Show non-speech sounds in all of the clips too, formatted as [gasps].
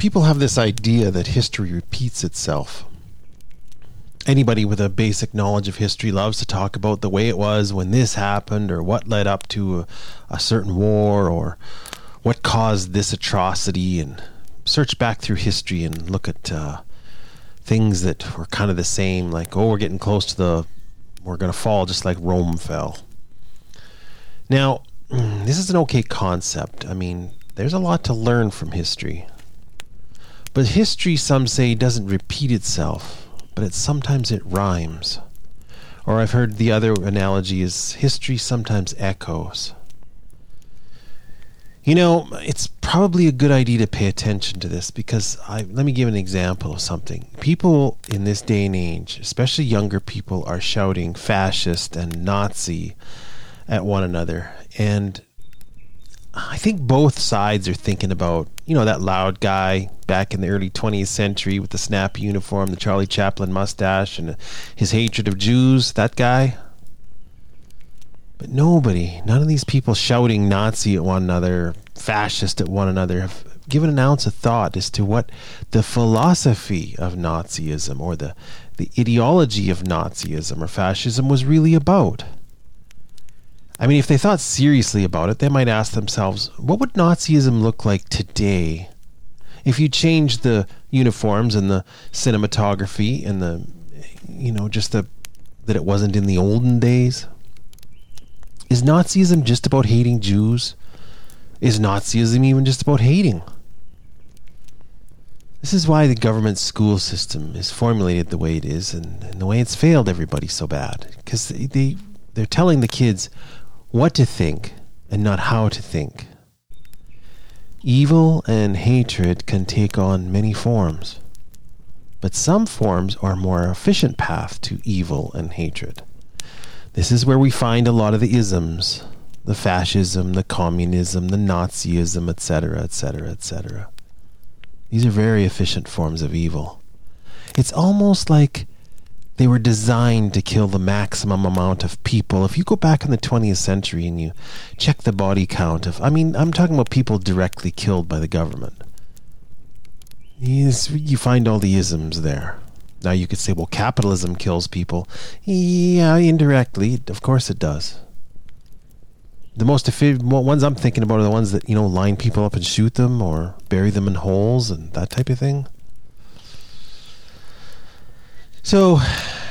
people have this idea that history repeats itself. Anybody with a basic knowledge of history loves to talk about the way it was when this happened or what led up to a, a certain war or what caused this atrocity and search back through history and look at uh, things that were kind of the same like oh we're getting close to the we're going to fall just like Rome fell. Now, [clears throat] this is an okay concept. I mean, there's a lot to learn from history. But history, some say, doesn't repeat itself, but it sometimes it rhymes. Or I've heard the other analogy is history sometimes echoes. You know, it's probably a good idea to pay attention to this because I let me give an example of something. People in this day and age, especially younger people, are shouting fascist and Nazi at one another. And I think both sides are thinking about, you know, that loud guy back in the early 20th century with the snappy uniform, the Charlie Chaplin mustache, and his hatred of Jews, that guy. But nobody, none of these people shouting Nazi at one another, fascist at one another, have given an ounce of thought as to what the philosophy of Nazism or the, the ideology of Nazism or fascism was really about. I mean, if they thought seriously about it, they might ask themselves, what would Nazism look like today if you changed the uniforms and the cinematography and the, you know, just the, that it wasn't in the olden days? Is Nazism just about hating Jews? Is Nazism even just about hating? This is why the government school system is formulated the way it is and, and the way it's failed everybody so bad. Because they, they, they're telling the kids what to think and not how to think. Evil and hatred can take on many forms, but some forms are more efficient path to evil and hatred. This is where we find a lot of the isms the fascism, the communism, the Nazism, etc., etc., etc. These are very efficient forms of evil. It's almost like they were designed to kill the maximum amount of people. If you go back in the 20th century and you check the body count of, I mean, I'm talking about people directly killed by the government. You find all the isms there. Now you could say, well, capitalism kills people. Yeah, indirectly, of course it does. The most efficient ones I'm thinking about are the ones that you know line people up and shoot them, or bury them in holes and that type of thing. So,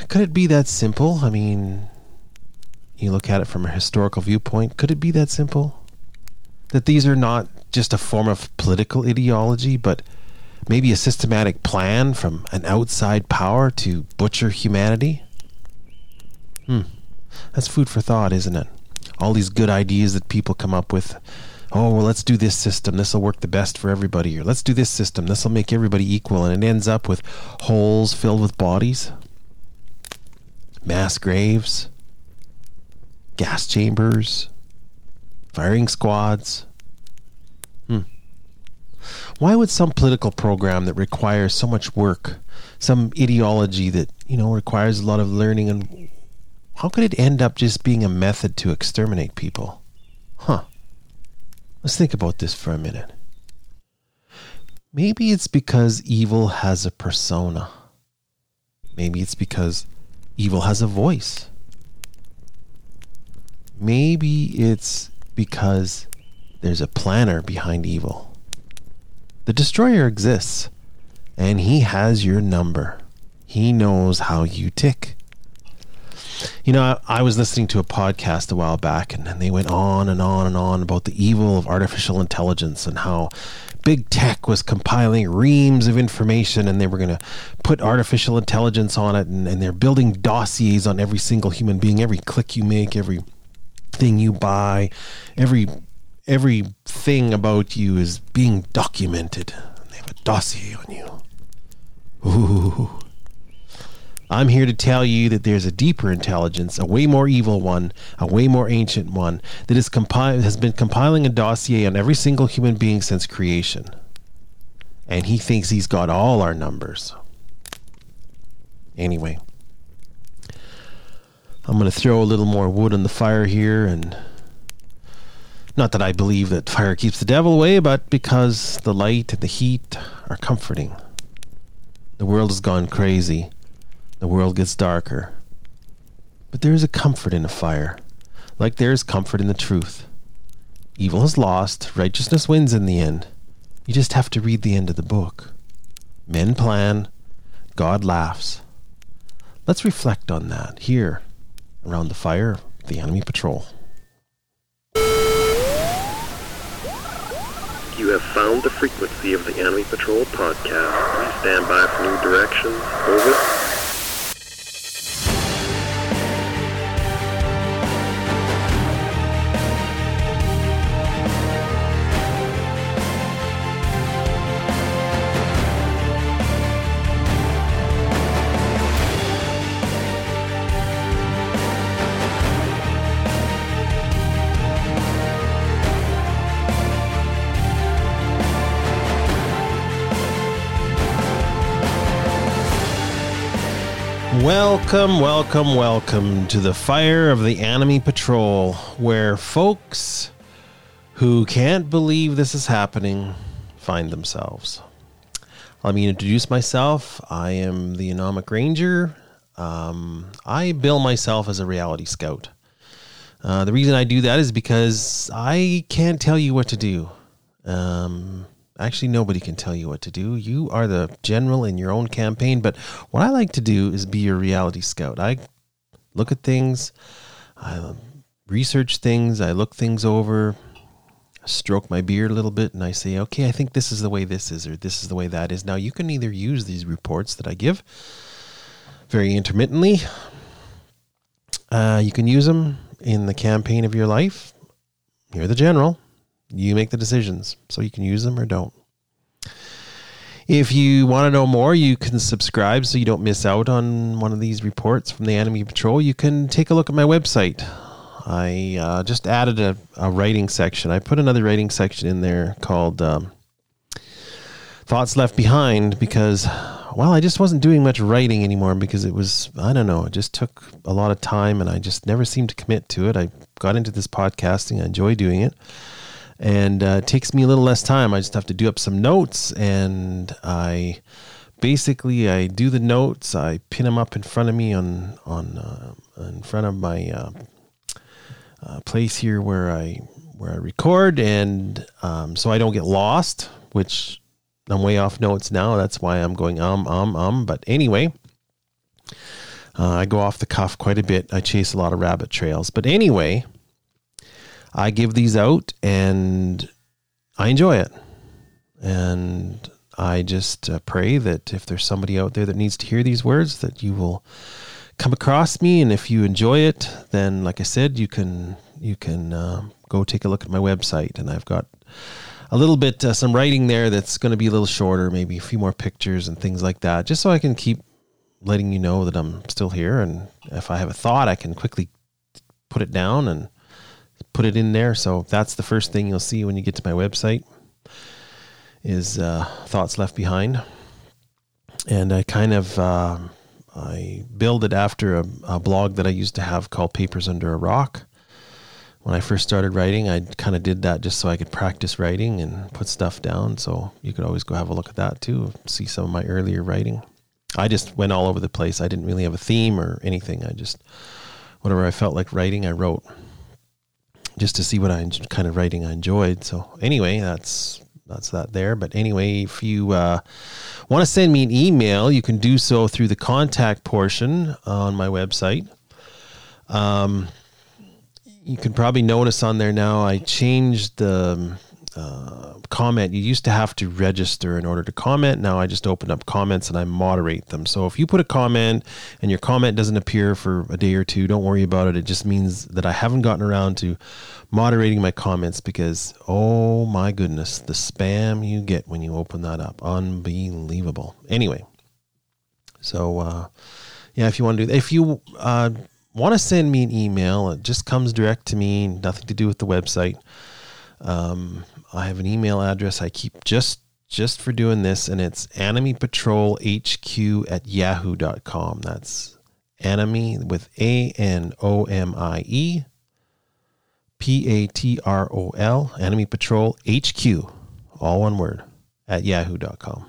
could it be that simple? I mean, you look at it from a historical viewpoint. Could it be that simple? That these are not just a form of political ideology, but maybe a systematic plan from an outside power to butcher humanity? Hmm. That's food for thought, isn't it? All these good ideas that people come up with. Oh, well, let's do this system. This will work the best for everybody. Or let's do this system. This will make everybody equal. And it ends up with holes filled with bodies, mass graves, gas chambers, firing squads. Hmm. Why would some political program that requires so much work, some ideology that, you know, requires a lot of learning and how could it end up just being a method to exterminate people? Huh. Let's think about this for a minute. Maybe it's because evil has a persona. Maybe it's because evil has a voice. Maybe it's because there's a planner behind evil. The destroyer exists, and he has your number. He knows how you tick. You know, I, I, was listening to a podcast a while back, and, and they went on and on and on about the evil of artificial intelligence and how big tech was compiling reams of information and they were going to put artificial intelligence on it and, and, they're building dossiers on every single human being every click you make every thing you buy every everything about you is being documented. They have a dossier on you. Ooh. I'm here to tell you that there's a deeper intelligence, a way more evil one, a way more ancient one, that is compi- has been compiling a dossier on every single human being since creation. And he thinks he's got all our numbers. Anyway, I'm going to throw a little more wood on the fire here and not that I believe that fire keeps the devil away, but because the light and the heat are comforting. The world has gone crazy. The world gets darker. But there is a comfort in a fire, like there is comfort in the truth. Evil is lost, righteousness wins in the end. You just have to read the end of the book. Men plan, God laughs. Let's reflect on that here around the fire, the Anomie Patrol. You have found the frequency of the Anomie Patrol podcast. Please stand by for new directions. Over. Welcome, welcome, welcome to the fire of the Anomie Patrol, where folks who can't believe this is happening find themselves. Let me introduce myself. I am the Anomie Ranger. Um, I bill myself as a reality scout. Uh, the reason I do that is because I can't tell you what to do. Um, Actually, nobody can tell you what to do. You are the general in your own campaign. But what I like to do is be your reality scout. I look at things, I research things, I look things over, stroke my beard a little bit, and I say, okay, I think this is the way this is, or this is the way that is. Now, you can either use these reports that I give very intermittently, uh, you can use them in the campaign of your life. You're the general. You make the decisions, so you can use them or don't. If you want to know more, you can subscribe so you don't miss out on one of these reports from the Anomie Patrol. You can take a look at my website. I uh, just added a, a, writing section. I put another writing section in there called um, Thoughts Left Behind because, well, I just wasn't doing much writing anymore because it was, I don't know, it just took a lot of time and I just never seemed to commit to it. I got into this podcasting, I enjoy doing it and uh, it takes me a little less time. I just have to do up some notes, and I basically I do the notes. I pin them up in front of me on on uh, in front of my uh, uh place here where I where I record, and um, so I don't get lost. Which I'm way off notes now. That's why I'm going um um um. But anyway. Uh, I go off the cuff quite a bit. I chase a lot of rabbit trails. But anyway, I give these out and I enjoy it. And I just uh, pray that if there's somebody out there that needs to hear these words, that you will come across me. And if you enjoy it, then, like I said, you can you can uh, go take a look at my website, and I've got a little bit uh, some writing there that's going to be a little shorter, maybe a few more pictures and things like that, just so I can keep letting you know that I'm still here. And if I have a thought, I can quickly put it down and put it in there. So that's the first thing you'll see when you get to my website is uh, thoughts left behind. And I kind of uh, I build it after a, a, blog that I used to have called Papers Under a Rock. When I first started writing, I kind of did that just so I could practice writing and put stuff down. So you could always go have a look at that too, see some of my earlier writing. I just went all over the place. I didn't really have a theme or anything. I just whatever I felt like writing, I wrote just to see what I kind of writing I enjoyed. So anyway, that's that's that there. But anyway, if you uh, want to send me an email, you can do so through the contact portion on my website. Um, you can probably notice on there now I changed the uh, comment. You used to have to register in order to comment. Now I just open up comments and I moderate them. So if you put a comment and your comment doesn't appear for a day or two, don't worry about it. It just means that I haven't gotten around to moderating my comments because, oh my goodness, the spam you get when you open that up. Unbelievable. Anyway, so uh, yeah, if you want to do that, if you uh, want to send me an email, it just comes direct to me, nothing to do with the website. Um, I have an email address I keep just just for doing this, and it's anomiepatrolhq at yahoo.com. That's anomie with A N O M I E P A T R O L, Anomie Patrol HQ, all one word, at yahoo.com.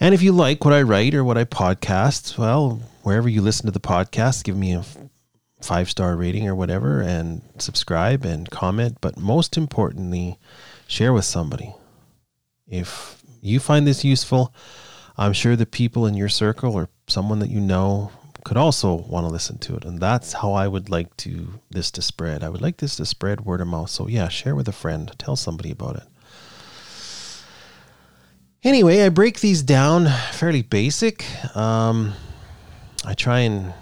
And if you like what I write or what I podcast, well, wherever you listen to the podcast, give me a five star rating or whatever and subscribe and comment. But most importantly, share with somebody. If you find this useful, I'm sure the people in your circle or someone that you know could also want to listen to it. And that's how I would like to this to spread. I would like this to spread word of mouth. So yeah, share with a friend, tell somebody about it. Anyway, I break these down fairly basic. Um, I try and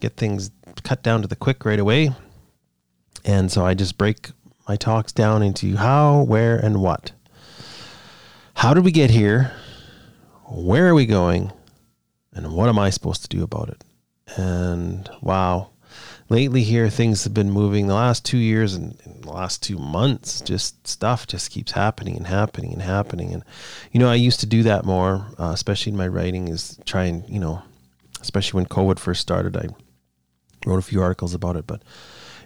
get things cut down to the quick right away. And so I just break my talks down into how, where, and what. How did we get here? Where are we going? And what am I supposed to do about it? And wow, lately here things have been moving the last two years and, the last two months just stuff just keeps happening and happening and happening and you know i used to do that more uh, especially in my writing is try and you know especially when covid first started i wrote a few articles about it but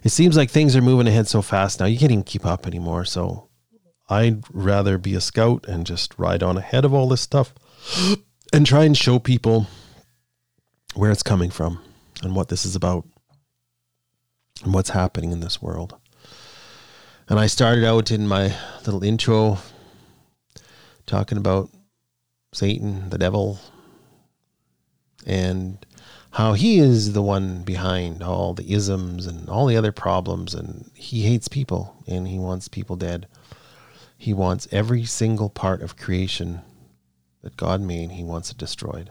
it seems like things are moving ahead so fast now you can't even keep up anymore so i'd rather be a scout and just ride on ahead of all this stuff [gasps] and try and show people where it's coming from and what this is about and what's happening in this world. And I started out in my little intro talking about Satan, the devil, and how he is the one behind all the isms and all the other problems. And he hates people and he wants people dead. He wants every single part of creation that God made, he wants it destroyed.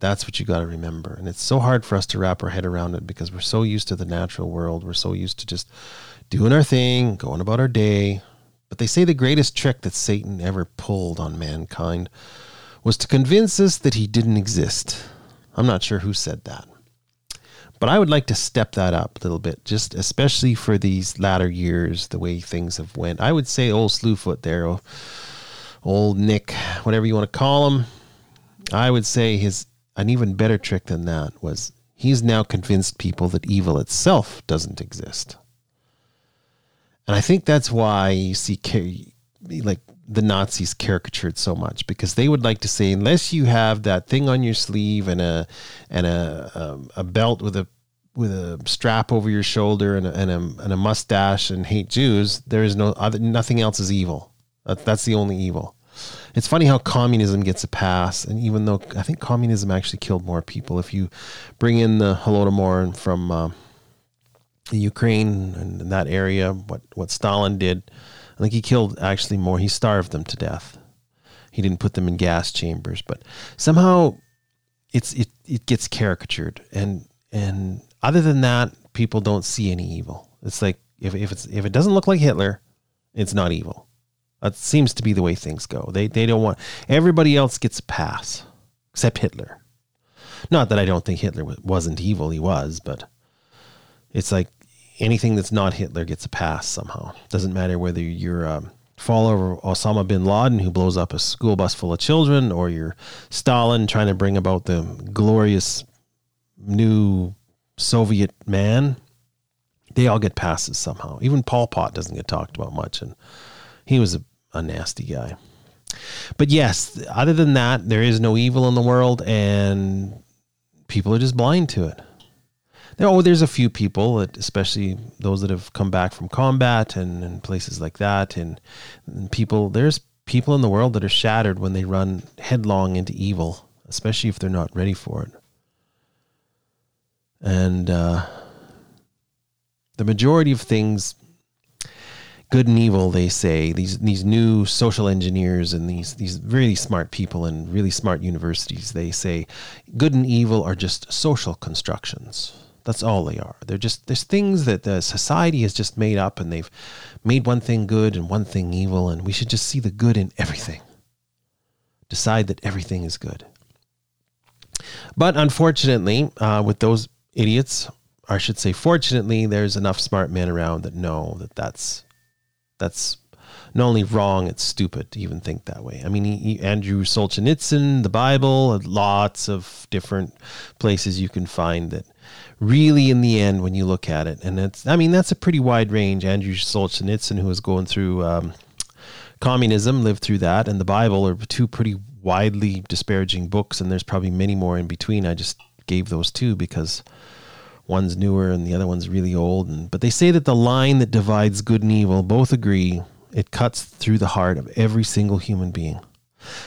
That's what you got to remember. And it's so hard for us to wrap our head around it because we're so used to the natural world. We're so used to just doing our thing, going about our day. But they say the greatest trick that Satan ever pulled on mankind was to convince us that he didn't exist. I'm not sure who said that. But I would like to step that up a little bit, just especially for these latter years, the way things have went. I would say old Slewfoot there, old Nick, whatever you want to call him. I would say his an even better trick than that was he's now convinced people that evil itself doesn't exist. And I think that's why you see like the Nazis caricatured so much because they would like to say unless you have that thing on your sleeve and a and a um, a belt with a with a strap over your shoulder and a, and a, and a mustache and hate Jews, there is no other nothing else is evil. That, that's the only evil. It's funny how communism gets a pass, and even though I think communism actually killed more people, if you bring in the Holodomor from uh, Ukraine and that area, what what Stalin did, I think he killed actually more. He starved them to death. He didn't put them in gas chambers, but somehow it's it it gets caricatured, and and other than that, people don't see any evil. It's like if if it's if it doesn't look like Hitler, it's not evil. That seems to be the way things go. They they don't want everybody else gets a pass except Hitler. Not that I don't think Hitler wasn't evil, he was, but it's like anything that's not Hitler gets a pass somehow. Doesn't matter whether you're a follower of Osama bin Laden who blows up a school bus full of children, or you're Stalin trying to bring about the glorious new Soviet man. They all get passes somehow. Even Pol Pot doesn't get talked about much, and he was a a nasty guy. But yes, other than that, there is no evil in the world, and people are just blind to it. Oh, there's a few people, especially those that have come back from combat and, and places like that, and, and people. There's people in the world that are shattered when they run headlong into evil, especially if they're not ready for it. And uh, the majority of things good and evil they say these these new social engineers and these these really smart people in really smart universities they say good and evil are just social constructions that's all they are. They're just there's things that the society has just made up and they've made one thing good and one thing evil and we should just see the good in everything. Decide that everything is good. But unfortunately uh, with those idiots I should say, fortunately, there's enough smart men around that know that that's that's not only wrong, it's stupid to even think that way. I mean, he, Andrew Solzhenitsyn, the Bible, lots of different places you can find that really, in the end, when you look at it, and it's, I mean, that's a pretty wide range. Andrew Solzhenitsyn, who was going through um, communism, lived through that, and the Bible are two pretty widely disparaging books, and there's probably many more in between. I just gave those two because one's newer and the other one's really old. And but they say that the line that divides good and evil both agree it cuts through the heart of every single human being.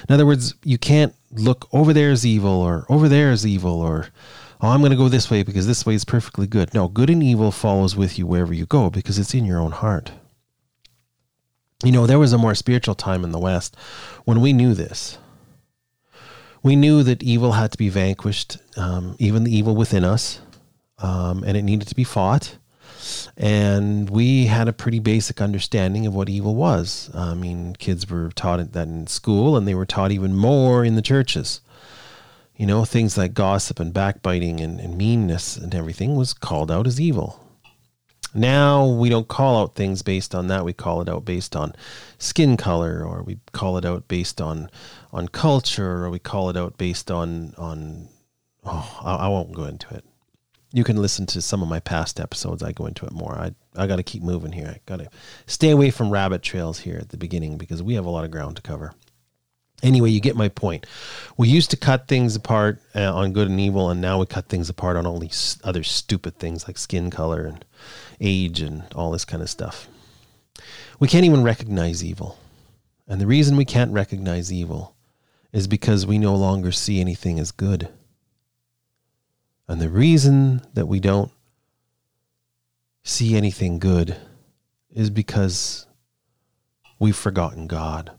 In other words, you can't look over there as evil or over there as evil or oh I'm going to go this way because this way is perfectly good. No, good and evil follows with you wherever you go because it's in your own heart. You know, there was a more spiritual time in the West when we knew this. We knew that evil had to be vanquished, um, even the evil within us, um, and it needed to be fought. And we had a pretty basic understanding of what evil was. I mean, kids were taught that in school, and they were taught even more in the churches. You know, things like gossip and backbiting and, and meanness and everything was called out as evil. Now we don't call out things based on that. We call it out based on skin color, or we call it out based on on culture, or we call it out based on on. Oh, I, I won't go into it. You can listen to some of my past episodes. I go into it more. I I got to keep moving here. I got to stay away from rabbit trails here at the beginning because we have a lot of ground to cover. Anyway, you get my point. We used to cut things apart uh, on good and evil, and now we cut things apart on all these other stupid things like skin color and age and all this kind of stuff. We can't even recognize evil. And the reason we can't recognize evil is because we no longer see anything as good. And the reason that we don't see anything good is because we've forgotten God.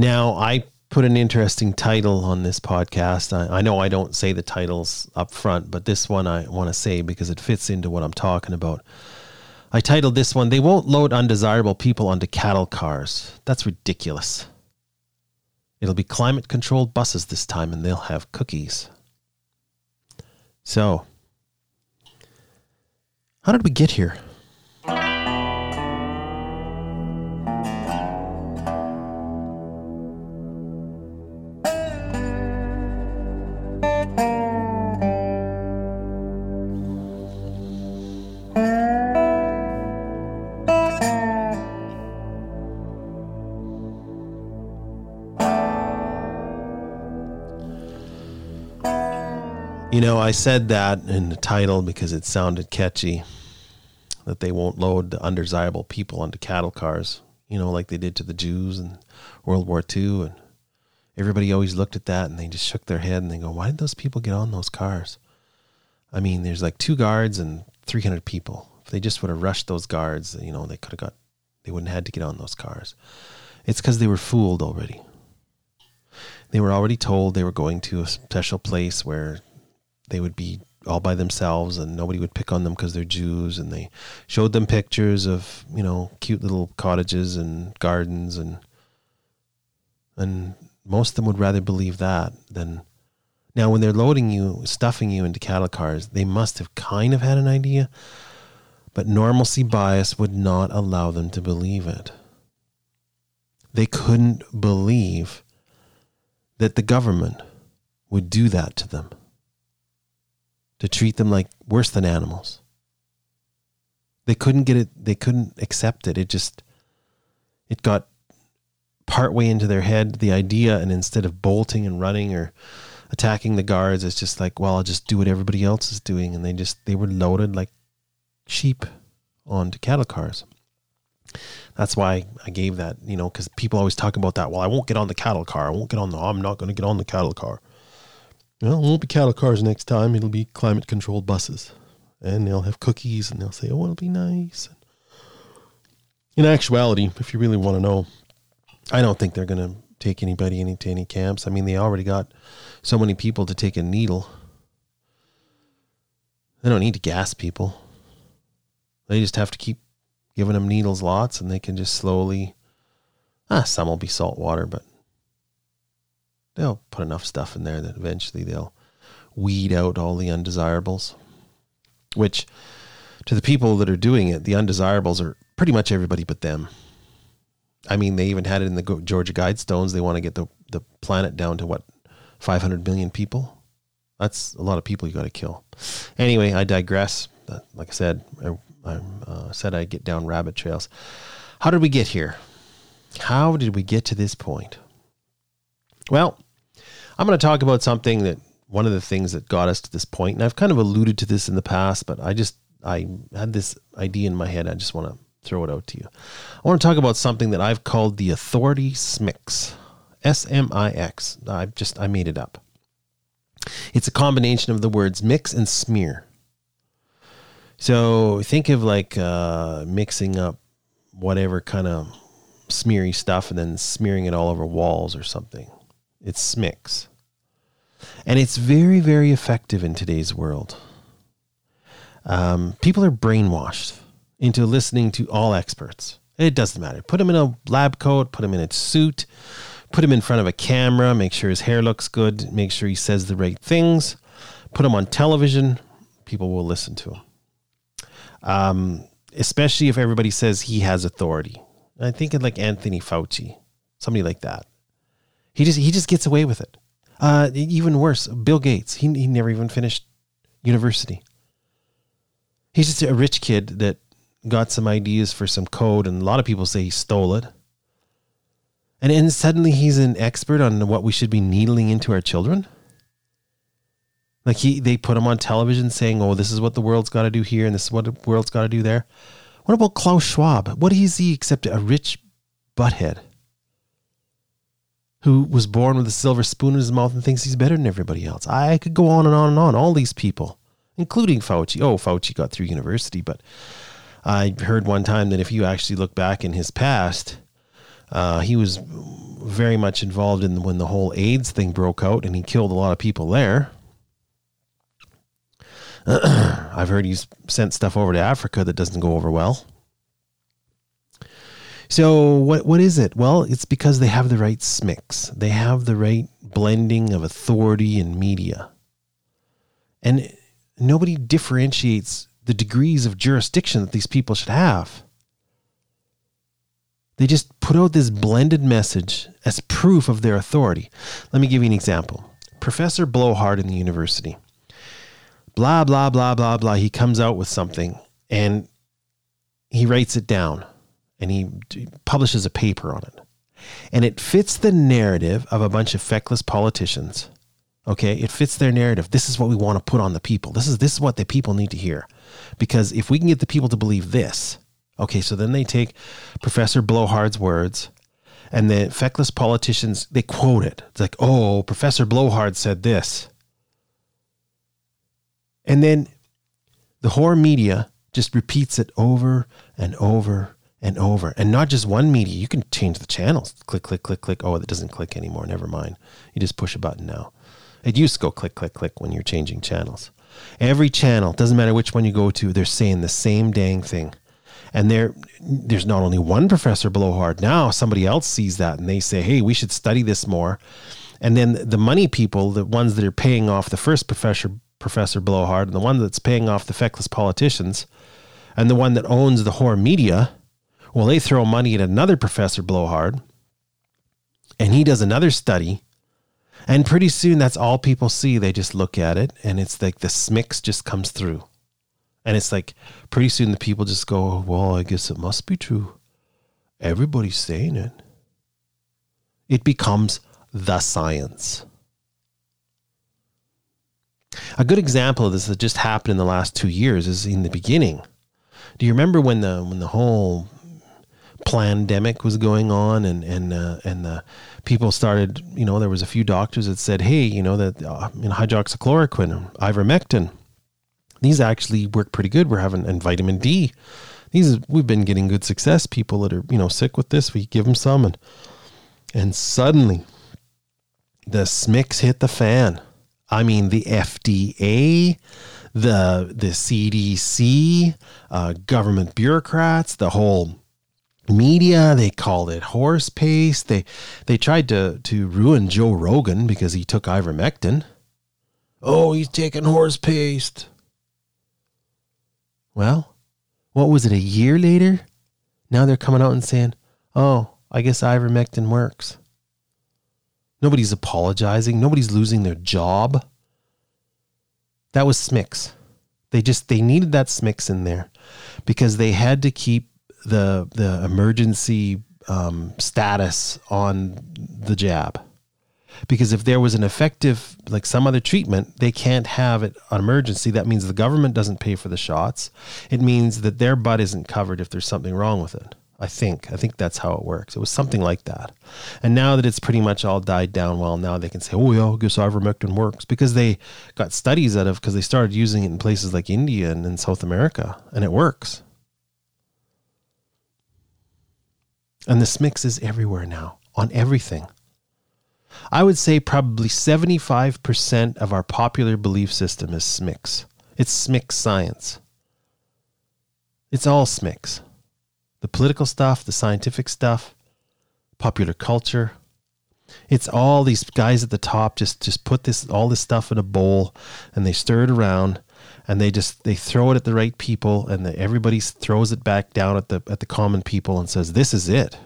Now, I put an interesting title on this podcast. I, I, know I don't say the titles up front, but this one I want to say because it fits into what I'm talking about. I titled this one, They Won't Load Undesirable People Onto Cattle Cars. That's ridiculous. It'll be climate controlled buses this time and they'll have cookies. So, how did we get here? I said that in the title because it sounded catchy that they won't load the undesirable people onto cattle cars, you know, like they did to the Jews in World War II. And everybody always looked at that and they just shook their head and they go, why did those people get on those cars? I mean, there's like two guards and 300 people. If they just would have rushed those guards, you know, they could have got, they wouldn't have had to get on those cars. It's because they were fooled already. They were already told they were going to a special place where they would be all by themselves and nobody would pick on them because they're Jews. And they showed them pictures of you know cute little cottages and gardens. And and most of them would rather believe that than now when they're loading you stuffing you into cattle cars they must have kind of had an idea. But normalcy bias would not allow them to believe it. They couldn't believe that the government would do that to them to treat them like worse than animals. They couldn't get it, they couldn't accept it. It just, it got partway into their head, the idea, and instead of bolting and running or attacking the guards, it's just like, well, I'll just do what everybody else is doing. And they just, they were loaded like sheep onto cattle cars. That's why I gave that, you know, because people always talk about that. Well, I won't get on the cattle car. I won't get on the, I'm not going to get on the cattle car. Well, it won't be cattle cars next time. It'll be climate controlled buses. And they'll have cookies and they'll say, oh, it'll be nice. In actuality, if you really want to know, I don't think they're going to take anybody into any camps. I mean, they already got so many people to take a needle. They don't need to gas people. They just have to keep giving them needles lots and they can just slowly, ah, some will be salt water, but they'll put enough stuff in there that eventually they'll weed out all the undesirables. Which, to the people that are doing it, the undesirables are pretty much everybody but them. I mean, they even had it in the Georgia Guidestones. They want to get the, the planet down to what, 500 million people? That's a lot of people you got to kill. Anyway, I digress. Like I said, I, I uh, said I'd get down rabbit trails. How did we get here? How did we get to this point? Well, I'm going to talk about something that one of the things that got us to this point, and I've kind of alluded to this in the past, but I just I had this idea in my head. I just want to throw it out to you. I want to talk about something that I've called the authority smix. S M I X. I just I made it up. It's a combination of the words mix and smear. So think of like uh, mixing up whatever kind of smeary stuff and then smearing it all over walls or something. It's smix. And it's very, very effective in today's world. Um, people are brainwashed into listening to all experts. It doesn't matter. Put him in a lab coat, put him in a suit, put him in front of a camera, make sure his hair looks good, make sure he says the right things, put him on television, people will listen to him. Um, especially if everybody says he has authority. I think of like Anthony Fauci, somebody like that. He just he just gets away with it. Uh, even worse, Bill Gates. He he never even finished university. He's just a rich kid that got some ideas for some code, and a lot of people say he stole it. And then suddenly he's an expert on what we should be needling into our children. Like he, they put him on television saying, "Oh, this is what the world's got to do here, and this is what the world's got to do there." What about Klaus Schwab? What is he except a rich butthead who was born with a silver spoon in his mouth and thinks he's better than everybody else? I could go on and on and on. All these people, including Fauci. Oh, Fauci got through university, but I heard one time that if you actually look back in his past, uh, he was very much involved in when the whole AIDS thing broke out, and he killed a lot of people there. [clears throat] I've heard he's sent stuff over to Africa that doesn't go over well. So what what is it? Well, it's because they have the right smix. They have the right blending of authority and media. And nobody differentiates the degrees of jurisdiction that these people should have. They just put out this blended message as proof of their authority. Let me give you an example. Professor Blowhard in the university blah, blah, blah, blah, blah. He comes out with something and he writes it down and he publishes a paper on it. And it fits the narrative of a bunch of feckless politicians. Okay, it fits their narrative. This is what we want to put on the people. This is this is what the people need to hear. Because if we can get the people to believe this, okay, so then they take Professor Blowhard's words and the feckless politicians they quote it. It's like, oh, Professor Blowhard said this. And then the horror media just repeats it over and over and over. And not just one media. You can change the channels. Click, click, click, click. Oh, it doesn't click anymore. Never mind. You just push a button now. It used to go click, click, click when you're changing channels. Every channel, doesn't matter which one you go to, they're saying the same dang thing. And there, there's not only one Professor Blowhard. Now somebody else sees that and they say, hey, we should study this more. And then the money people, the ones that are paying off the first Professor Professor Blowhard, and the one that's paying off the feckless politicians, and the one that owns the whore media, well, they throw money at another Professor Blowhard, and he does another study. And pretty soon, that's all people see. They just look at it, and it's like the smix just comes through. And it's like pretty soon the people just go, Well, I guess it must be true. Everybody's saying it. It becomes the science. A good example of this that just happened in the last two years is in the beginning. Do you remember when the when the whole pandemic was going on and and uh, and the people started you know there was a few doctors that said hey you know that uh, you know, hydroxychloroquine ivermectin these actually work pretty good. We're having and vitamin D. These we've been getting good success. People that are you know sick with this we give them some. And and suddenly the smix hit the fan. I mean, the FDA, the the CDC, uh, government bureaucrats, the whole media. They called it horse paste. They they tried to to ruin Joe Rogan because he took ivermectin. Oh, he's taking horse paste. Well, what was it? A year later, now they're coming out and saying, "Oh, I guess ivermectin works." Nobody's apologizing. Nobody's losing their job. That was Smix. They just they needed that Smix in there because they had to keep the the emergency um, status on the jab. Because if there was an effective, like some other treatment, they can't have it on emergency. That means the government doesn't pay for the shots. It means that their butt isn't covered if there's something wrong with it. I think. I think that's how it works. It was something like that. And now that it's pretty much all died down, well, now they can say, oh, yeah, I guess ivermectin works because they got studies out of because they started using it in places like India and in South America, and it works. And the smix is everywhere now on everything. I would say probably 75% of our popular belief system is smix. It's smix science. It's all smix the political stuff, the scientific stuff, popular culture. It's all these guys at the top just just put this all this stuff in a bowl and they stir it around and they just they throw it at the right people and the, everybody throws it back down at the at the common people and says this is it.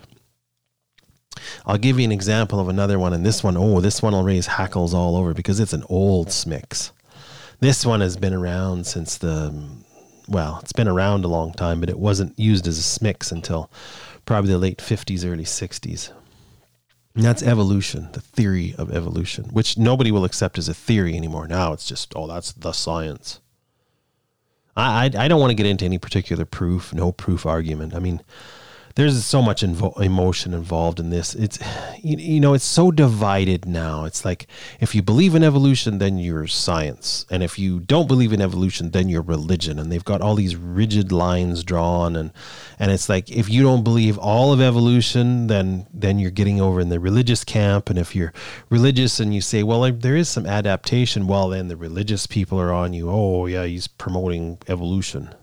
I'll give you an example of another one and this one oh this one will raise hackles all over because it's an old smix. This one has been around since the well, it's been around a long time, but it wasn't used as a smix until probably the late 50s, early 60s. And that's evolution, the theory of evolution, which nobody will accept as a theory anymore. Now it's just, oh, that's the science. I, I, don't want to get into any particular proof, no proof argument. I mean, there's so much invo- emotion involved in this. It's you, you, know it's so divided now. It's like if you believe in evolution, then you're science, and if you don't believe in evolution, then you're religion. And they've got all these rigid lines drawn, and and it's like if you don't believe all of evolution, then then you're getting over in the religious camp. And if you're religious and you say, well, there is some adaptation, well, then the religious people are on you. Oh yeah, he's promoting evolution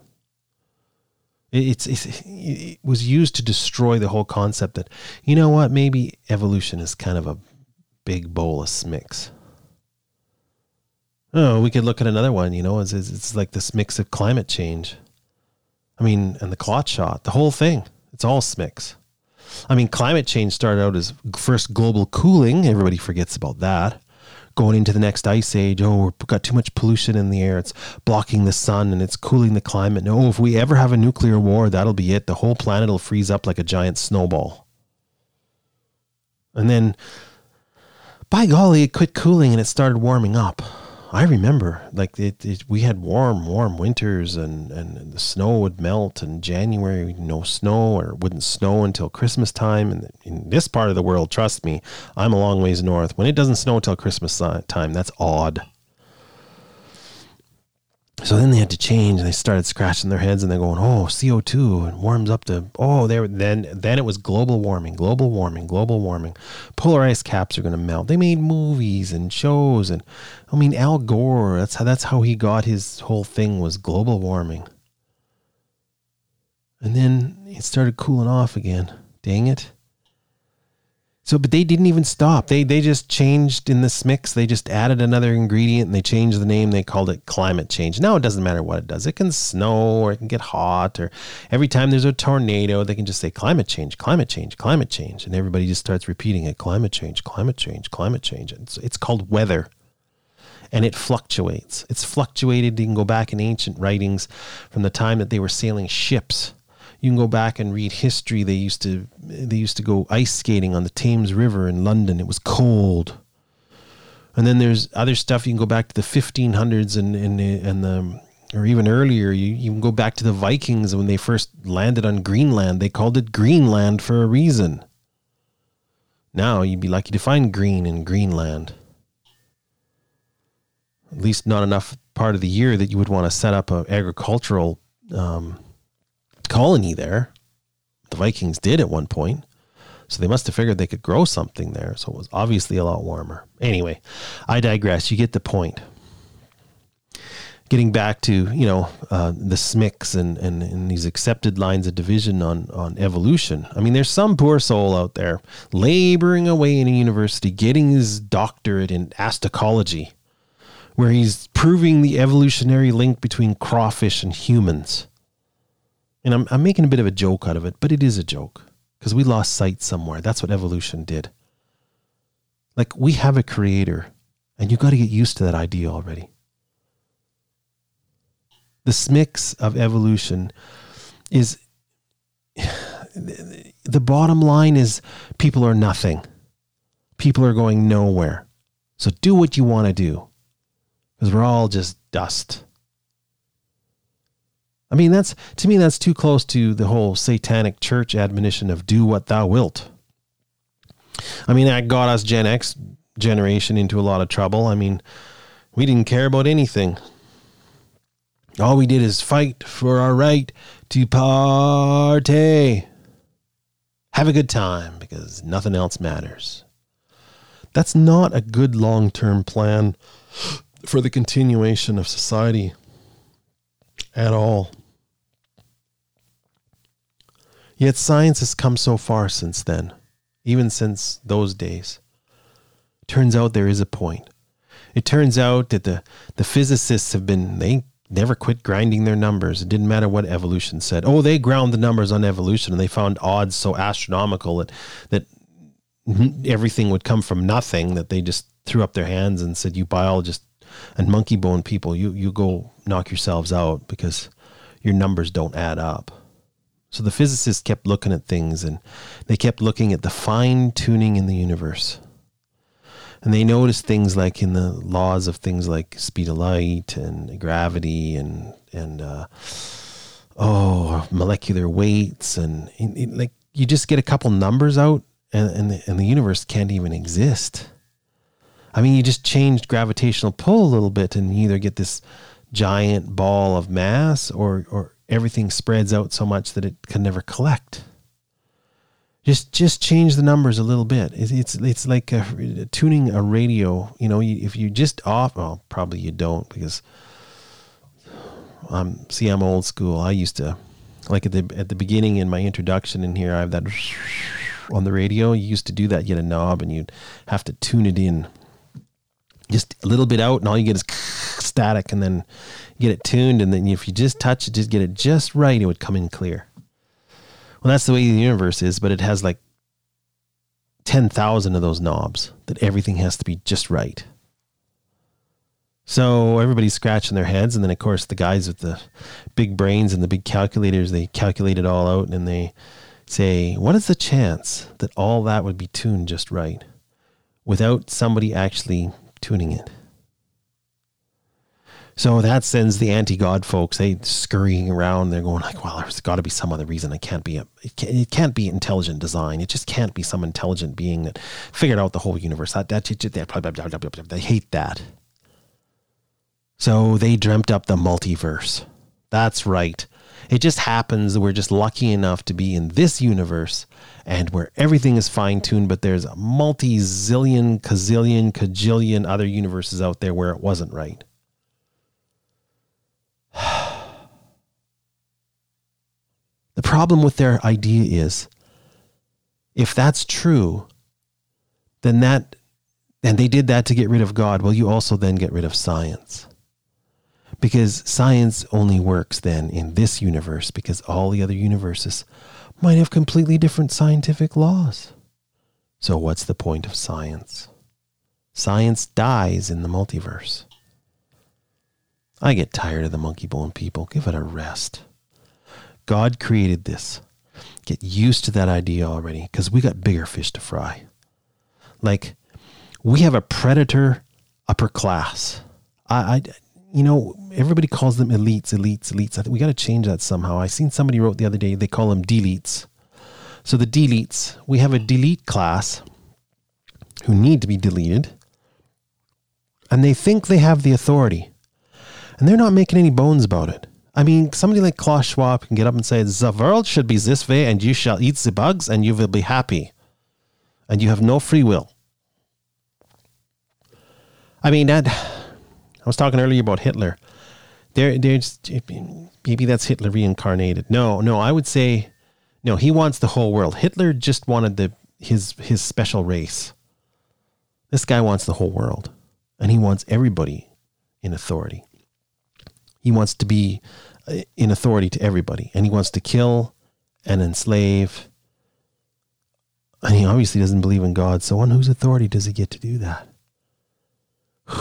it's, it's, it was used to destroy the whole concept that, you know what, maybe evolution is kind of a big bowl of smix. Oh, we could look at another one, you know, it's, it's like this mix of climate change. I mean, and the clot shot, the whole thing, it's all smix. I mean, climate change started out as first global cooling. Everybody forgets about that going into the next ice age. Oh, we've got too much pollution in the air. It's blocking the sun and it's cooling the climate. No, if we ever have a nuclear war, that'll be it. The whole planet will freeze up like a giant snowball. And then, by golly, it quit cooling and it started warming up. I remember like it, it, we had warm, warm winters and, and the snow would melt in January, no snow or it wouldn't snow until Christmas time. And in this part of the world, trust me, I'm a long ways north. When it doesn't snow until Christmas time, that's odd. So then they had to change and they started scratching their heads and they're going, oh, CO2 and warms up to, oh, there, then, then it was global warming, global warming, global warming. Polar ice caps are going to melt. They made movies and shows. And I mean, Al Gore, that's how, that's how he got his whole thing was global warming. And then it started cooling off again. Dang it. So, but they didn't even stop. They they just changed in this mix. They just added another ingredient and they changed the name. They called it climate change. Now it doesn't matter what it does. It can snow or it can get hot or every time there's a tornado, they can just say climate change, climate change, climate change, and everybody just starts repeating it. Climate change, climate change, climate change. It's it's called weather, and it fluctuates. It's fluctuated. You can go back in ancient writings from the time that they were sailing ships you can go back and read history. They used to they used to go ice skating on the Thames River in London. It was cold. And then there's other stuff. You can go back to the 1500s and and and the or even earlier. You you can go back to the Vikings when they first landed on Greenland. They called it Greenland for a reason. Now you'd be lucky to find green in Greenland. At least not enough part of the year that you would want to set up an agricultural um, colony there. The Vikings did at one point. So they must have figured they could grow something there. So it was obviously a lot warmer. Anyway, I digress. You get the point. Getting back to you know uh, the smix and, and, and these accepted lines of division on on evolution. I mean, there's some poor soul out there laboring away in a university, getting his doctorate in astacology, where he's proving the evolutionary link between crawfish and humans. And I'm, I'm making a bit of a joke out of it, but it is a joke because we lost sight somewhere. That's what evolution did. Like we have a creator, and you got to get used to that idea already. The smix of evolution is [sighs] the bottom line is people are nothing. people are going nowhere. So do what you want to do because we're all just dust. I mean, that's to me, that's too close to the whole satanic church admonition of do what thou wilt. I mean, that got us Gen X generation into a lot of trouble. I mean, we didn't care about anything. All we did is fight for our right to party. Have a good time because nothing else matters. That's not a good long term plan for the continuation of society at all. Yet science has come so far since then, even since those days. Turns out there is a point. It turns out that the, the physicists have been, they never quit grinding their numbers. It didn't matter what evolution said. Oh, they ground the numbers on evolution and they found odds so astronomical that, that everything would come from nothing that they just threw up their hands and said, You biologists and monkey bone people, you, you go knock yourselves out because your numbers don't add up. So the physicists kept looking at things and they kept looking at the fine tuning in the universe. And they noticed things like in the laws of things like speed of light and gravity and and uh, oh molecular weights and it, like you just get a couple numbers out and and the, and the universe can't even exist. I mean, you just changed gravitational pull a little bit, and you either get this giant ball of mass, or or everything spreads out so much that it can never collect. Just just change the numbers a little bit. It's it's, it's like a, tuning a radio. You know, if you just off, well, probably you don't because I'm see I'm old school. I used to like at the at the beginning in my introduction in here. I have that on the radio. You used to do that. You get a knob and you'd have to tune it in just a little bit out, and all you get is [laughs] static, and then get it tuned, and then if you just touch it, just get it just right, it would come in clear. Well, that's the way the universe is, but it has like 10,000 of those knobs that everything has to be just right. So everybody's scratching their heads, and then of course the guys with the big brains and the big calculators, they calculate it all out, and they say, what is the chance that all that would be tuned just right without somebody actually tuning in. So that sends the anti-God folks. They scurrying around. They're going like, "Well, there's got to be some other reason. It can't be a. It can't, it can't be intelligent design. It just can't be some intelligent being that figured out the whole universe. That that, that, they hate that. So they dreamt up the multiverse. That's right. It just happens that we're just lucky enough to be in this universe and where everything is fine tuned, but there's a multi zillion, kazillion, kajillion other universes out there where it wasn't right. [sighs] the problem with their idea is if that's true, then that, and they did that to get rid of God, well, you also then get rid of science because science only works then in this universe because all the other universes might have completely different scientific laws. So, what's the point of science? Science dies in the multiverse. I get tired of the monkey bone people. Give it a rest. God created this. Get used to that idea already because we got bigger fish to fry. Like, we have a predator upper class. I, I you know, everybody calls them elites, elites, elites. I think we got to change that somehow. I seen somebody wrote the other day they call them deletes. So the deletes, we have a delete class who need to be deleted, and they think they have the authority, and they're not making any bones about it. I mean, somebody like Klaus Schwab can get up and say, "The world should be this way, and you shall eat the bugs, and you will be happy, and you have no free will." I mean that I was talking earlier about Hitler. There, there's maybe that's Hitler reincarnated. No, no, I would say no. He wants the whole world. Hitler just wanted the his his special race. This guy wants the whole world, and he wants everybody in authority. He wants to be uh, in authority to everybody, and he wants to kill and enslave. And he obviously doesn't believe in God. So, on whose authority does he get to do that?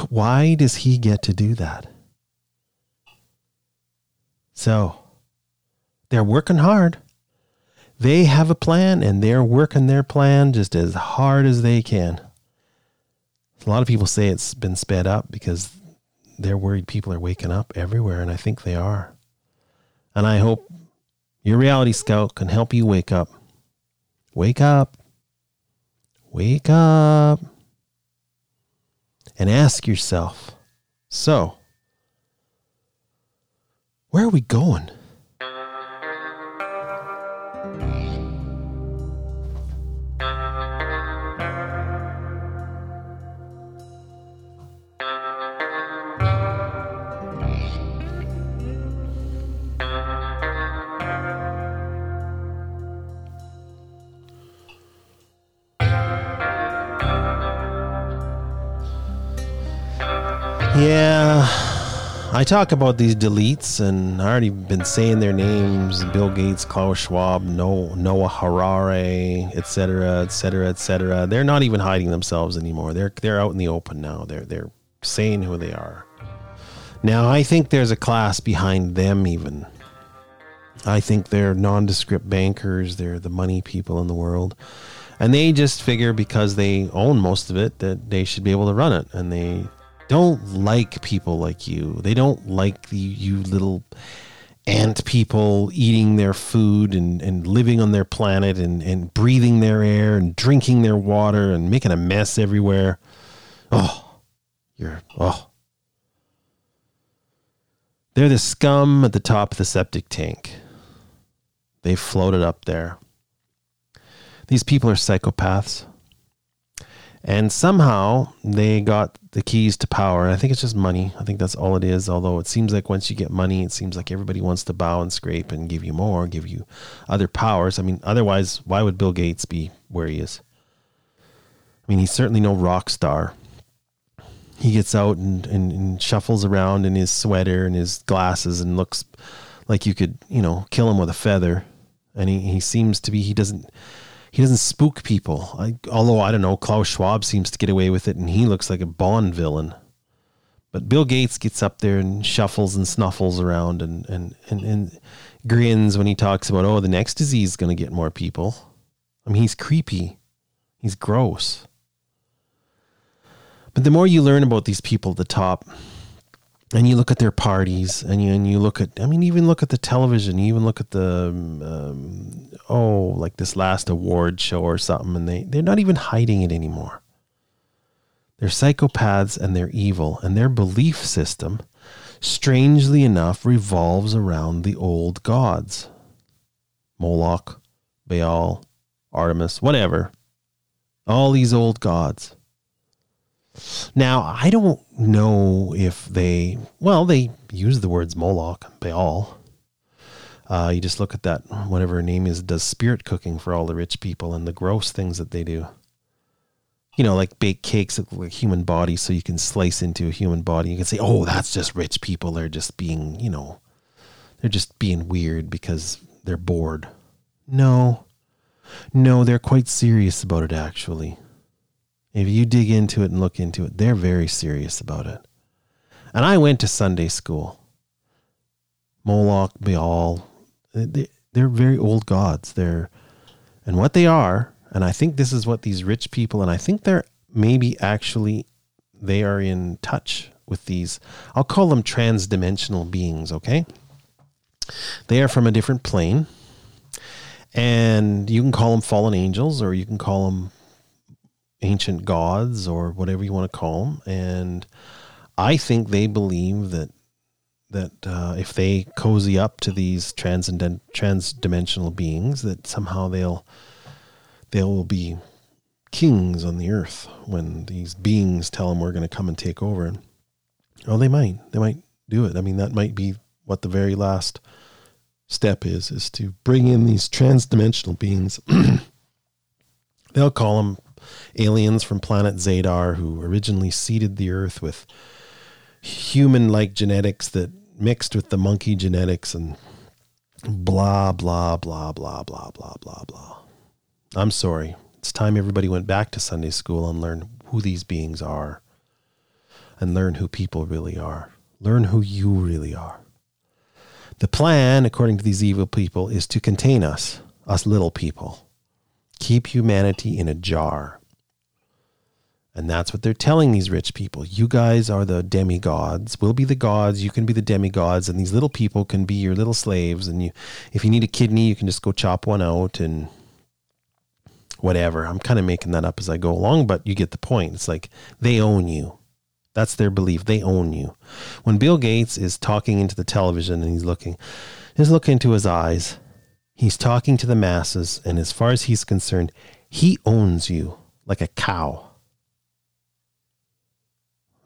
Why does he get to do that? So, they're working hard. They have a plan and they're working their plan just as hard as they can. A lot of people say it's been sped up because they're worried people are waking up everywhere, and I think they are. And I hope your reality scout can help you wake up. Wake up. Wake up. And ask yourself so, where are we going? I talk about these deletes, and I already been saying their names: Bill Gates, Klaus Schwab, Noah Harari, etc., etc., etc. They're not even hiding themselves anymore. They're they're out in the open now. They're they're saying who they are. Now, I think there's a class behind them. Even I think they're nondescript bankers. They're the money people in the world. And they just figure because they own most of it that they should be able to run it. And they don't like people like you. They don't like the, you little ant people eating their food and, and living on their planet and, and breathing their air and drinking their water and making a mess everywhere. Oh, you're, oh. They're the scum at the top of the septic tank. They floated up there. These people are psychopaths. And somehow they got the keys to power. I think it's just money. I think that's all it is. Although it seems like once you get money, it seems like everybody wants to bow and scrape and give you more, give you other powers. I mean, otherwise, why would Bill Gates be where he is? I mean, he's certainly no rock star. He gets out and, and, and shuffles around in his sweater and his glasses and looks like you could, you know, kill him with a feather. And he, he seems to be, he doesn't he doesn't spook people. I, although I don't know, Klaus Schwab seems to get away with it, and he looks like a Bond villain. But Bill Gates gets up there and shuffles and snuffles around and and and, and grins when he talks about oh the next disease is going to get more people. I mean he's creepy, he's gross. But the more you learn about these people at the top, and you look at their parties and you and you look at I mean even look at the television you even look at the um, oh like this last award show or something and they they're not even hiding it anymore. They're psychopaths and they're evil and their belief system strangely enough revolves around the old gods. Moloch Baal Artemis whatever. All these old gods now, I don't know if they, well, they use the words Moloch, Baal. Uh, you just look at that, whatever her name is, does spirit cooking for all the rich people and the gross things that they do. You know, like bake cakes look like human bodies so you can slice into a human body. You can say, oh, that's just rich people. They're just being, you know, they're just being weird because they're bored. No, no, they're quite serious about it, actually. If you dig into it and look into it, they're very serious about it. And I went to Sunday school. Moloch, Baal, they're very old gods. They're, and what they are, and I think this is what these rich people, and I think they're maybe actually, they are in touch with these, I'll call them transdimensional beings, okay? They are from a different plane. And you can call them fallen angels or you can call them ancient gods or whatever you want to call them, and I think they believe that that uh, if they cozy up to these transcendent transdimensional beings, that somehow they'll they will be kings on the earth when these beings tell them we're going to come and take over. Oh, they might. They might do it. I mean, that might be what the very last step is: is to bring in these transdimensional beings. [clears throat] They'll call them aliens from planet Zadar who originally seeded the earth with human like genetics that mixed with the monkey genetics and blah, blah, blah, blah, blah, blah, blah, blah. I'm sorry. It's time everybody went back to Sunday school and learned who these beings are and learn who people really are. Learn who you really are. The plan, according to these evil people, is to contain us, us little people, keep humanity in a jar And that's what they're telling these rich people. You guys are the demigods. We'll be the gods. You can be the demigods, and these little people can be your little slaves. And you, if you need a kidney, you can just go chop one out and whatever. I'm kind of making that up as I go along, but you get the point. It's like they own you. That's their belief. They own you. When Bill Gates is talking into the television and he's looking, just look into his eyes. He's talking to the masses, and as far as he's concerned, he owns you like a cow.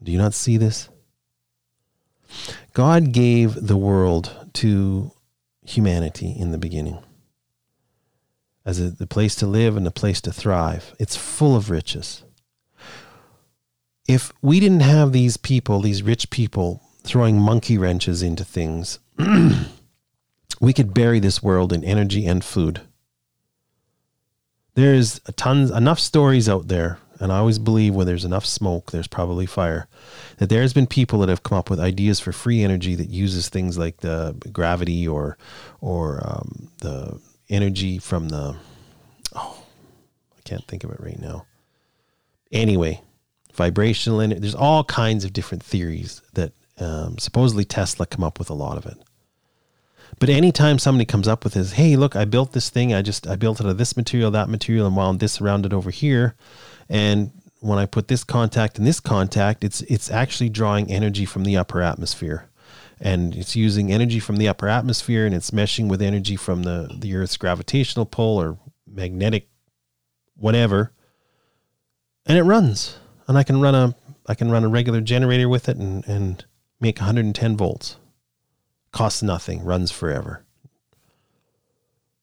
Do you not see this? God gave the world to humanity in the beginning as a, the place to live and a place to thrive. It's full of riches. If we didn't have these people, these rich people, throwing monkey wrenches into things, [clears throat] we could bury this world in energy and food. There's tons, enough stories out there and I always believe when there's enough smoke, there's probably fire. That there's been people that have come up with ideas for free energy that uses things like the gravity or or um, the energy from the oh, I can't think of it right now. Anyway, vibrational energy. There's all kinds of different theories that um, supposedly Tesla come up with a lot of it. But anytime somebody comes up with this, hey, look, I built this thing. I just I built it out of this material, that material, and wound this around it over here and when I put this contact in this contact, it's it's actually drawing energy from the upper atmosphere. And it's using energy from the upper atmosphere and it's meshing with energy from the, the Earth's gravitational pull or magnetic whatever. And it runs. And I can run a I can run a regular generator with it and, and make 110 volts. Costs nothing, runs forever.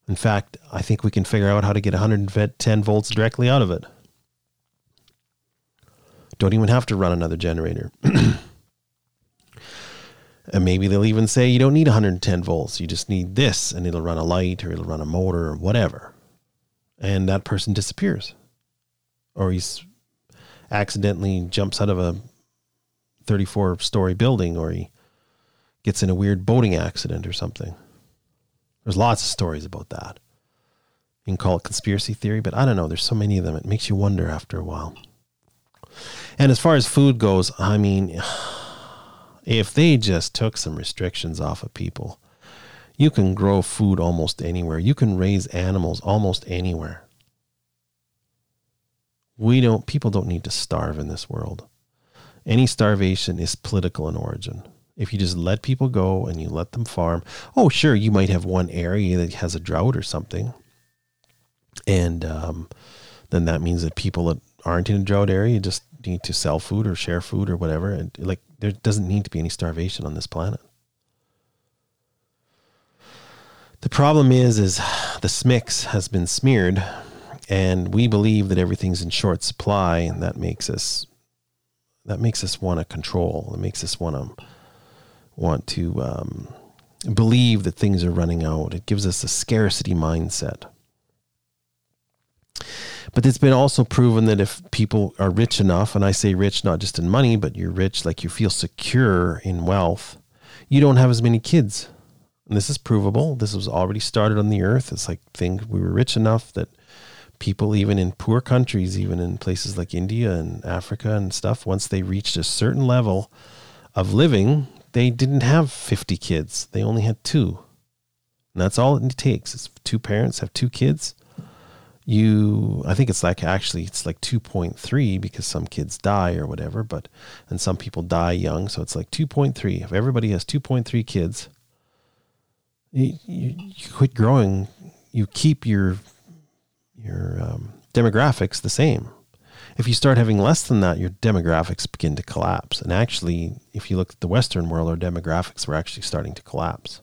In fact, I think we can figure out how to get 110 volts directly out of it. Don't even have to run another generator. [clears throat] and maybe they'll even say you don't need 110 volts. You just need this, and it'll run a light or it'll run a motor or whatever. And that person disappears. Or he's accidentally jumps out of a 34 story building or he gets in a weird boating accident or something. There's lots of stories about that. You can call it conspiracy theory, but I don't know. There's so many of them. It makes you wonder after a while. And as far as food goes, I mean, [sighs] if they just took some restrictions off of people, you can grow food almost anywhere. You can raise animals almost anywhere. We don't, people don't need to starve in this world. Any starvation is political in origin. If you just let people go and you let them farm, oh, sure, you might have one area that has a drought or something. And um, then that means that people that aren't in a drought area just need to sell food or share food or whatever. And like, there doesn't need to be any starvation on this planet. The problem is, is the smix has been smeared, and we believe that everything's in short supply, and that makes us that makes us want to control. It makes us want to want to um, believe that things are running out. It gives us a scarcity mindset. But it's been also proven that if people are rich enough, and I say rich not just in money, but you're rich, like you feel secure in wealth, you don't have as many kids. And this is provable. This was already started on the earth. It's like things we were rich enough that people, even in poor countries, even in places like India and Africa and stuff, once they reached a certain level of living, they didn't have 50 kids. They only had two. And that's all it takes. It's two parents have two kids you i think it's like actually it's like 2.3 because some kids die or whatever but and some people die young so it's like 2.3 if everybody has 2.3 kids you, you, you quit growing you keep your your um, demographics the same. If you start having less than that your demographics begin to collapse. And actually if you look at the western world our demographics were actually starting to collapse.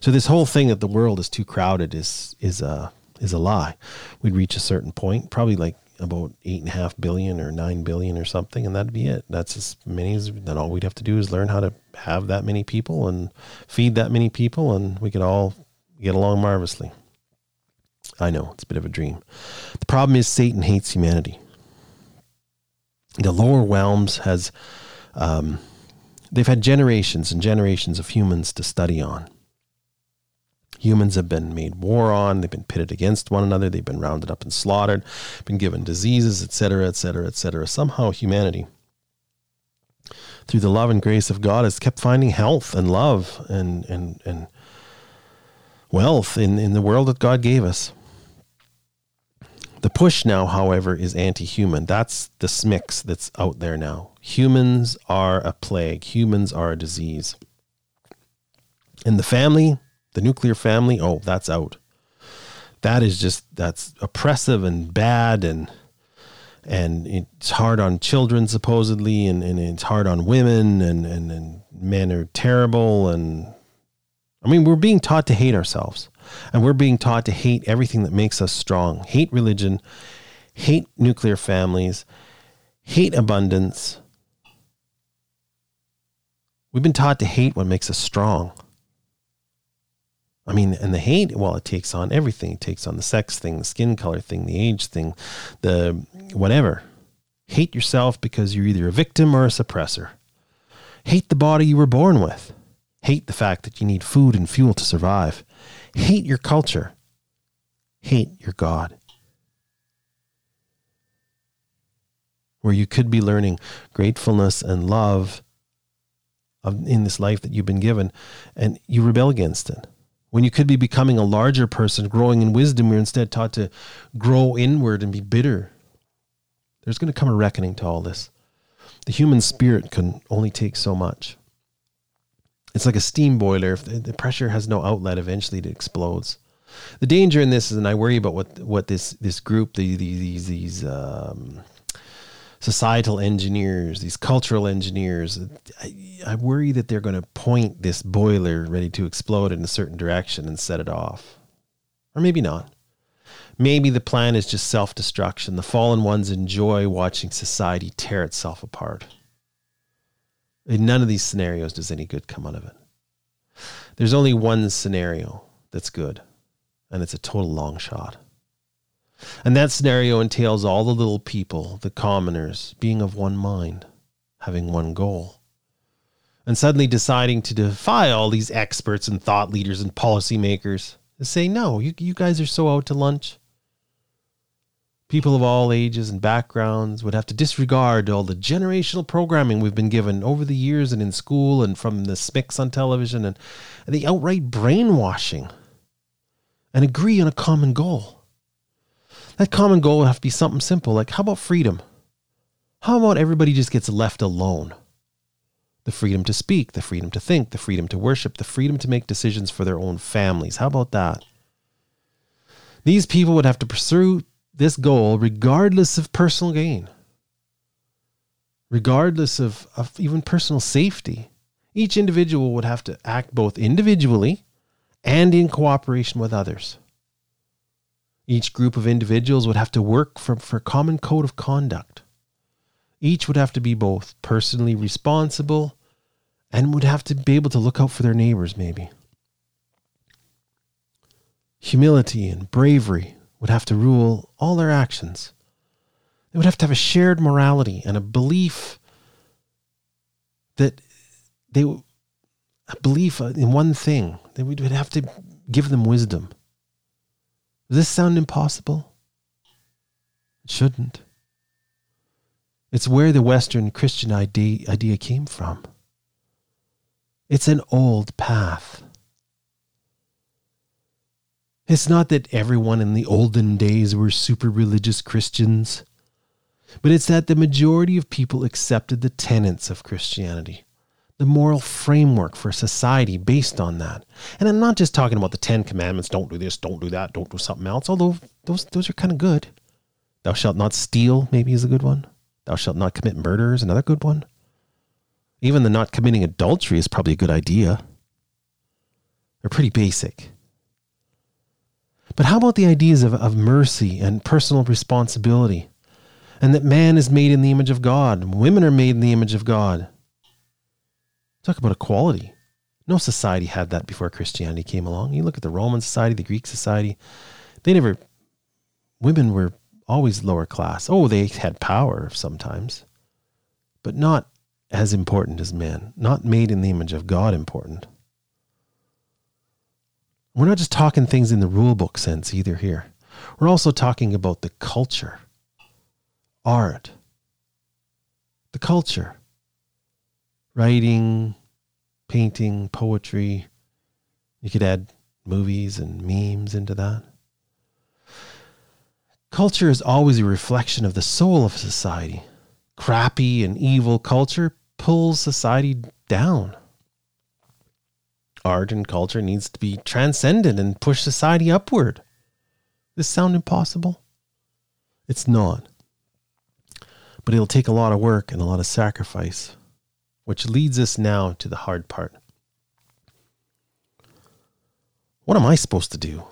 So this whole thing that the world is too crowded is is a is a lie. We'd reach a certain point, probably like about eight and a half billion or nine billion or something, and that'd be it. That's as many as then all we'd have to do is learn how to have that many people and feed that many people, and we could all get along marvelously. I know it's a bit of a dream. The problem is Satan hates humanity. The lower realms has um, they've had generations and generations of humans to study on. Humans have been made war on, they've been pitted against one another, they've been rounded up and slaughtered, been given diseases, etc., etc., etc. Somehow humanity, through the love and grace of God, has kept finding health and love and and and wealth in, in the world that God gave us. The push now, however, is anti human. That's the smix that's out there now. Humans are a plague, humans are a disease. In the family, the nuclear family, oh, that's out. That is just that's oppressive and bad and and it's hard on children supposedly and, and it's hard on women and, and, and men are terrible and I mean we're being taught to hate ourselves and we're being taught to hate everything that makes us strong. Hate religion, hate nuclear families, hate abundance. We've been taught to hate what makes us strong. I mean, and the hate, well, it takes on everything. It takes on the sex thing, the skin color thing, the age thing, the whatever. Hate yourself because you're either a victim or a suppressor. Hate the body you were born with. Hate the fact that you need food and fuel to survive. Hate your culture. Hate your God. Where you could be learning gratefulness and love in this life that you've been given, and you rebel against it when you could be becoming a larger person, growing in wisdom, you're instead taught to grow inward and be bitter. There's going to come a reckoning to all this. The human spirit can only take so much. It's like a steam boiler. If the pressure has no outlet, eventually it explodes. The danger in this is, and I worry about what what this this group, the, the these these um, societal engineers, these cultural engineers, I, I worry that they're going to point this boiler ready to explode in a certain direction and set it off. Or maybe not. Maybe the plan is just self destruction. The fallen ones enjoy watching society tear itself apart. In none of these scenarios does any good come out of it. There's only one scenario that's good, and it's a total long shot. And that scenario entails all the little people, the commoners, being of one mind, having one goal. And suddenly deciding to defy all these experts and thought leaders and policymakers to say, no, you, you guys are so out to lunch. People of all ages and backgrounds would have to disregard all the generational programming we've been given over the years and in school and from the smix on television and, and the outright brainwashing and agree on a common goal. That common goal would have to be something simple like how about freedom? How about everybody just gets left alone? The freedom to speak, the freedom to think, the freedom to worship, the freedom to make decisions for their own families. How about that? These people would have to pursue this goal regardless of personal gain, regardless of, of even personal safety. Each individual would have to act both individually and in cooperation with others. Each group of individuals would have to work for, for a common code of conduct. Each would have to be both personally responsible and would have to be able to look out for their neighbors, maybe. Humility and bravery would have to rule all their actions. They would have to have a shared morality and a belief that they, a belief in one thing. That we would have to give them wisdom. Does this sound impossible? It shouldn't. It's where the Western Christian idea, idea came from. It's an old path. It's not that everyone in the olden days were super religious Christians, but it's that the majority of people accepted the tenets of Christianity the moral framework for society based on that. And I'm not just talking about the Ten Commandments don't do this, don't do that, don't do something else, although those, those are kind of good. Thou shalt not steal, maybe, is a good one. Thou shalt not commit murder is another good one. Even the not committing adultery is probably a good idea. They're pretty basic. But how about the ideas of, of mercy and personal responsibility? And that man is made in the image of God, women are made in the image of God Talk about equality. No society had that before Christianity came along. You look at the Roman society, the Greek society, they never, women were always lower class. Oh, they had power sometimes, but not as important as men, not made in the image of God important. We're not just talking things in the rule book sense either here. We're also talking about the culture, art, the culture, writing, painting, poetry. You could add movies and memes into that. Culture is always a reflection of the soul of society. Crappy and evil culture pulls society down. Art and culture needs to be transcendent and push society upward. This sound impossible? It's not. But it'll take a lot of work and a lot of sacrifice, which leads us now to the hard part. What am I supposed to do?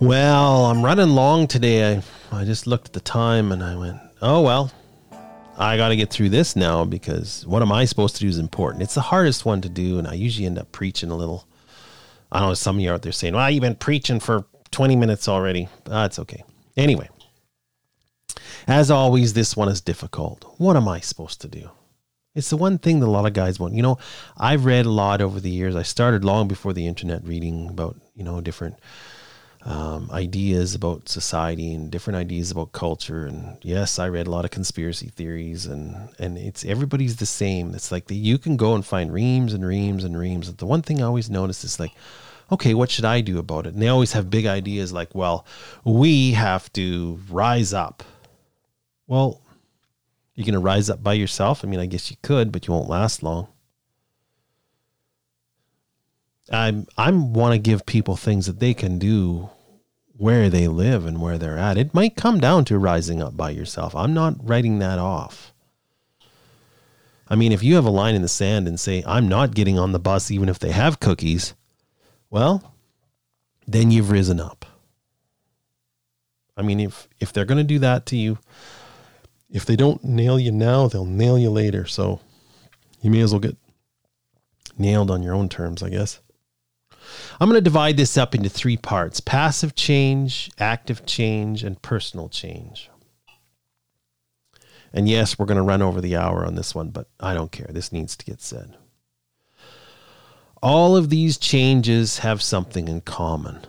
Well, I'm running long today. I, I just looked at the time and I went, oh, well, I got to get through this now because what am I supposed to do is important. It's the hardest one to do, and I usually end up preaching a little. I don't know some of you out there saying, well, you've been preaching for 20 minutes already. Uh, That's okay. Anyway, as always, this one is difficult. What am I supposed to do? It's the one thing that a lot of guys want. You know, I've read a lot over the years. I started long before the internet reading about, you know, different um, ideas about society and different ideas about culture. And yes, I read a lot of conspiracy theories, and and it's everybody's the same. It's like the, you can go and find reams and reams and reams. But the one thing I always notice is like, okay, what should I do about it? And they always have big ideas like, well, we have to rise up. Well, you're going to rise up by yourself. I mean, I guess you could, but you won't last long. I'm I'm want to give people things that they can do where they live and where they're at. It might come down to rising up by yourself. I'm not writing that off. I mean, if you have a line in the sand and say, I'm not getting on the bus even if they have cookies, well, then you've risen up. I mean, if if they're going to do that to you, if they don't nail you now, they'll nail you later. So you may as well get nailed on your own terms, I guess. I'm going to divide this up into three parts passive change, active change, and personal change. And yes, we're going to run over the hour on this one, but I don't care. This needs to get said. All of these changes have something in common.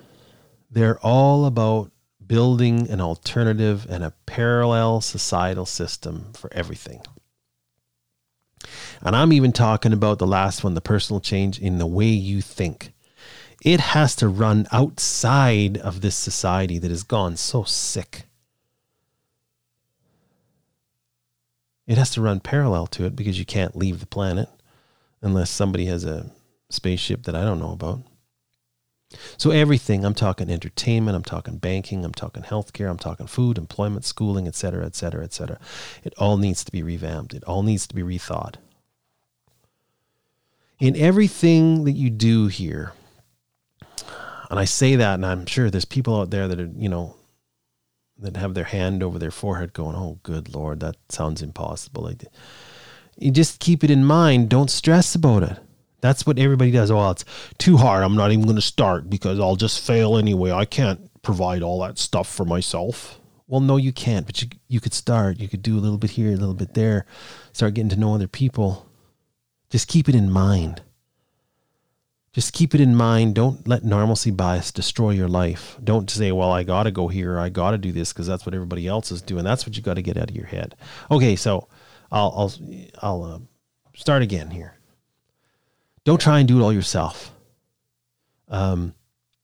They're all about building an alternative and a parallel societal system for everything. And I'm even talking about the last one, the personal change in the way you think it has to run outside of this society that has gone so sick. It has to run parallel to it because you can't leave the planet unless somebody has a spaceship that I don't know about. So, everything I'm talking entertainment, I'm talking banking, I'm talking healthcare, I'm talking food, employment, schooling, et cetera, et cetera, et cetera. It all needs to be revamped. It all needs to be rethought. In everything that you do here, and I say that, and I'm sure there's people out there that are, you know, that have their hand over their forehead going, oh, good Lord, that sounds impossible. Like, you just keep it in mind. Don't stress about it. That's what everybody does. Oh, it's too hard. I'm not even going to start because I'll just fail anyway. I can't provide all that stuff for myself. Well, no, you can't, but you, you could start. You could do a little bit here, a little bit there, start getting to know other people. Just keep it in mind. Just keep it in mind. Don't let normalcy bias destroy your life. Don't say, well, I got to go here. I got to do this because that's what everybody else is doing. That's what you got to get out of your head. Okay, so I'll, I'll, I'll uh, start again here. Don't try and do it all yourself. Um,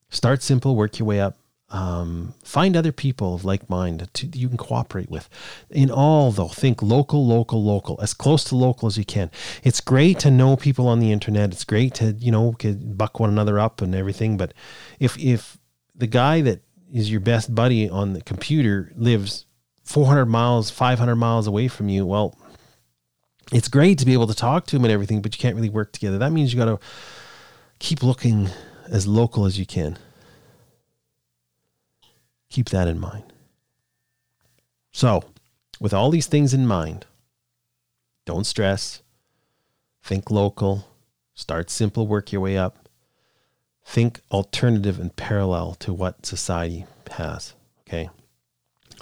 start simple, work your way up. Um, find other people of like mind to, you can cooperate with. In all, though, think local, local, local, as close to local as you can. It's great to know people on the internet. It's great to you know buck one another up and everything. But if if the guy that is your best buddy on the computer lives 400 miles, 500 miles away from you, well, it's great to be able to talk to him and everything, but you can't really work together. That means you got to keep looking as local as you can. Keep that in mind. So, with all these things in mind, don't stress, think local, start simple, work your way up. think alternative and parallel to what society has. Okay.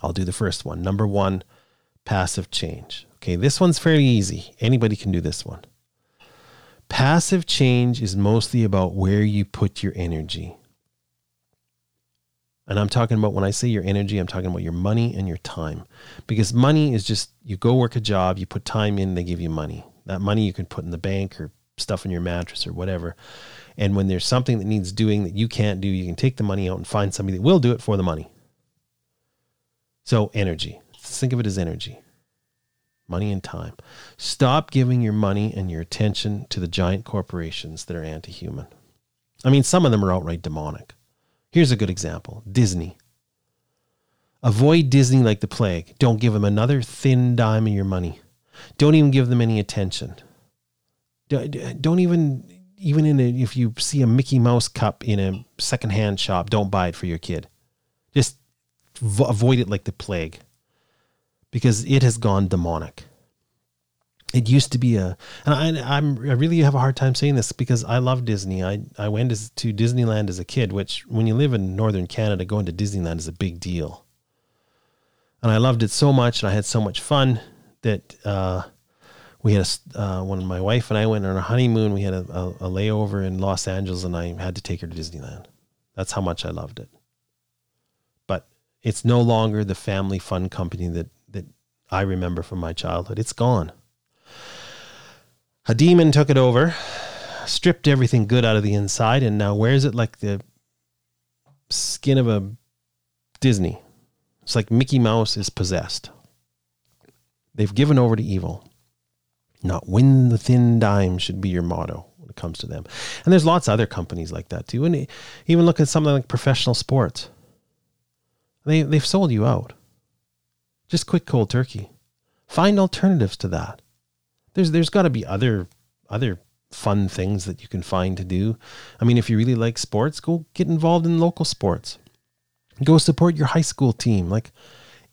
I'll do the first one. Number one, passive change. Okay. This one's fairly easy. Anybody can do this one. Passive change is mostly about where you put your energy. And I'm talking about when I say your energy, I'm talking about your money and your time. Because money is just you go work a job, you put time in, they give you money. That money you can put in the bank or stuff in your mattress or whatever. And when there's something that needs doing that you can't do, you can take the money out and find somebody that will do it for the money. So, energy. Think of it as energy money and time. Stop giving your money and your attention to the giant corporations that are anti human. I mean, some of them are outright demonic. Here's a good example Disney. Avoid Disney like the plague. Don't give them another thin dime of your money. Don't even give them any attention. Don't even even in a, if you see a Mickey Mouse cup in a secondhand shop, don't buy it for your kid. Just avoid it like the plague because it has gone demonic. It used to be a, and I, I'm I really have a hard time saying this because I love Disney. I I went to Disneyland as a kid, which when you live in northern Canada, going to Disneyland is a big deal. And I loved it so much, and I had so much fun that uh, we had a, uh, when my wife and I went on a honeymoon, we had a, a, a layover in Los Angeles, and I had to take her to Disneyland. That's how much I loved it. But it's no longer the family fun company that that I remember from my childhood. It's gone. A demon took it over, stripped everything good out of the inside, and now wears it like the skin of a Disney. It's like Mickey Mouse is possessed. They've given over to evil. Not win the thin dime should be your motto when it comes to them. And there's lots of other companies like that too. And even look at something like professional sports. They they've sold you out. Just quit cold turkey. Find alternatives to that. There's there's got to be other other fun things that you can find to do. I mean, if you really like sports, go get involved in local sports. Go support your high school team. Like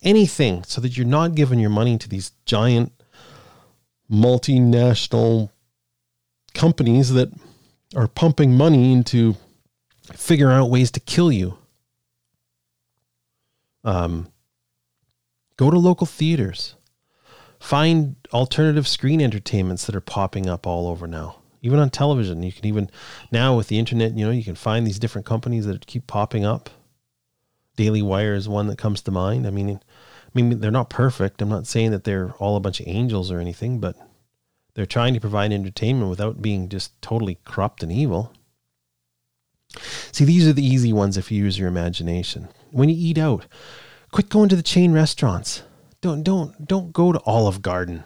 anything so that you're not giving your money to these giant multinational companies that are pumping money into figure out ways to kill you. Um, go to local theaters. Find alternative screen entertainments that are popping up all over now. Even on television, you can even now with the internet, you know, you can find these different companies that keep popping up. Daily Wire is one that comes to mind. I mean, I mean, they're not perfect. I'm not saying that they're all a bunch of angels or anything, but they're trying to provide entertainment without being just totally corrupt and evil. See, these are the easy ones if you use your imagination. When you eat out, quit going to the chain restaurants. Don't don't don't go to Olive Garden.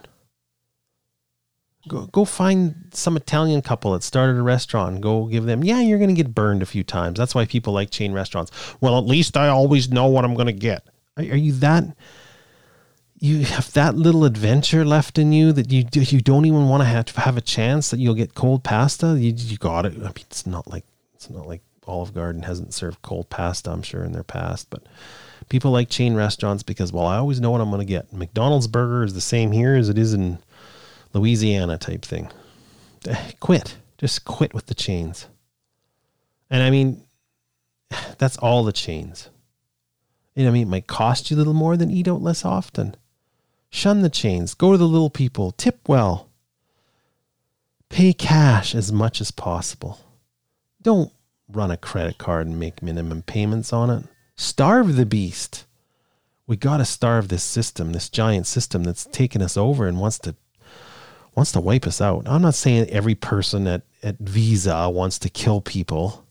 Go go find some Italian couple that started a restaurant. Go give them. Yeah, you're going to get burned a few times. That's why people like chain restaurants. Well, at least I always know what I'm going to get. Are, are you that you have that little adventure left in you that you you don't even want to have to have a chance that you'll get cold pasta. You you got it. I mean, it's not like it's not like Olive Garden hasn't served cold pasta. I'm sure in their past, but people like chain restaurants because well, I always know what I'm going to get. McDonald's burger is the same here as it is in Louisiana type thing. Eh, quit. Just quit with the chains. And I mean, [sighs] that's all the chains. You know, I mean, it might cost you a little more than eat out less often. Shun the chains. Go to the little people. Tip well. Pay cash as much as possible. Don't run a credit card and make minimum payments on it. Starve the beast. We got to starve this system, this giant system that's taken us over and wants to wants to wipe us out. I'm not saying every person at, at Visa wants to kill people.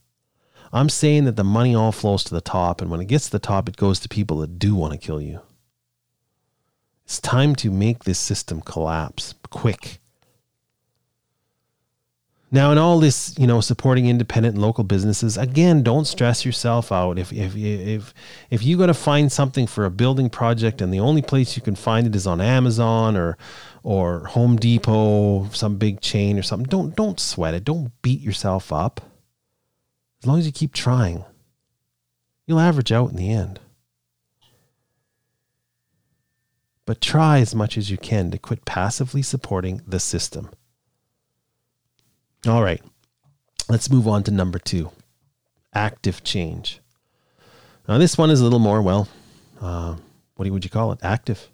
I'm saying that the money all flows to the top, and when it gets to the top, it goes to people that do want to kill you. It's time to make this system collapse quick. Now, in all this, you know, supporting independent and local businesses, again, don't stress yourself out. If if if if you got to find something for a building project and the only place you can find it is on Amazon or or Home Depot, some big chain or something, don't don't sweat it. Don't beat yourself up. As long as you keep trying, you'll average out in the end. but try as much as you can to quit passively supporting the system. All right, let's move on to number two. active change. Now, this one is a little more, well, uh, what would you call it? Active.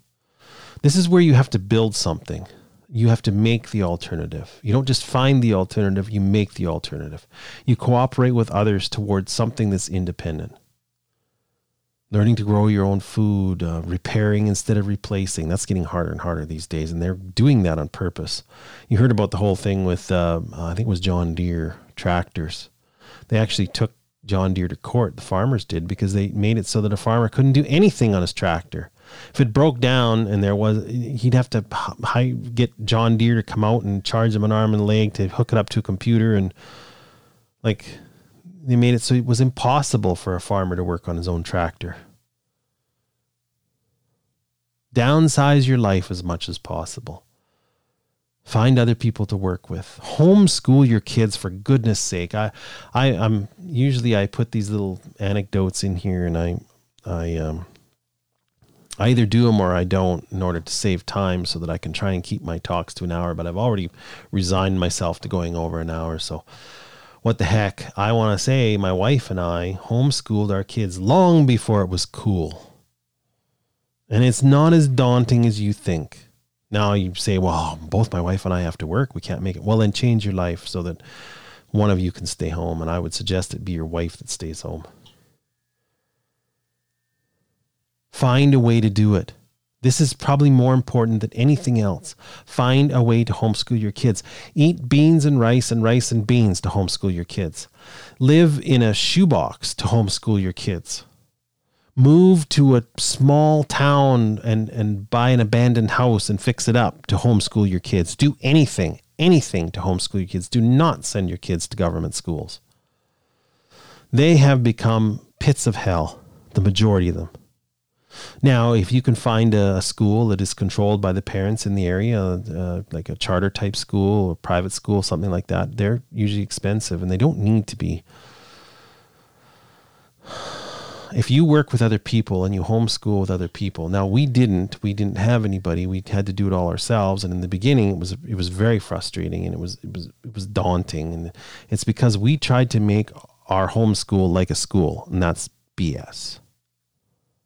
This is where you have to build something. You have to make the alternative. You don't just find the alternative, you make the alternative. You cooperate with others towards something that's independent. Learning to grow your own food, uh, repairing instead of replacing. That's getting harder and harder these days, and they're doing that on purpose. You heard about the whole thing with, uh, I think it was John Deere tractors. They actually took John Deere to court. The farmers did because they made it so that a farmer couldn't do anything on his tractor. If it broke down and there was, he'd have to get John Deere to come out and charge him an arm and leg to hook it up to a computer and like they made it so it was impossible for a farmer to work on his own tractor. Downsize your life as much as possible. Find other people to work with. Homeschool your kids for goodness sake. I, I, I'm usually I put these little anecdotes in here, and I, I, um, I either do them or I don't in order to save time so that I can try and keep my talks to an hour. But I've already resigned myself to going over an hour. So, what the heck? I want to say my wife and I homeschooled our kids long before it was cool. And it's not as daunting as you think. Now you say, well, both my wife and I have to work. We can't make it. Well, then change your life so that one of you can stay home. And I would suggest it be your wife that stays home. Find a way to do it. This is probably more important than anything else. Find a way to homeschool your kids. Eat beans and rice and rice and beans to homeschool your kids. Live in a shoebox to homeschool your kids move to a small town and, and buy an abandoned house and fix it up to homeschool your kids. Do anything, anything to homeschool your kids. Do not send your kids to government schools. They have become pits of hell, the majority of them. Now, if you can find a, school that is controlled by the parents in the area, uh, like a charter type school or private school, something like that, they're usually expensive and they don't need to be. If you work with other people and you homeschool with other people now we didn't we didn't have anybody we had to do it all ourselves and in the beginning it was it was very frustrating and it was it was it was daunting and it's because we tried to make our homeschool like a school and that's bs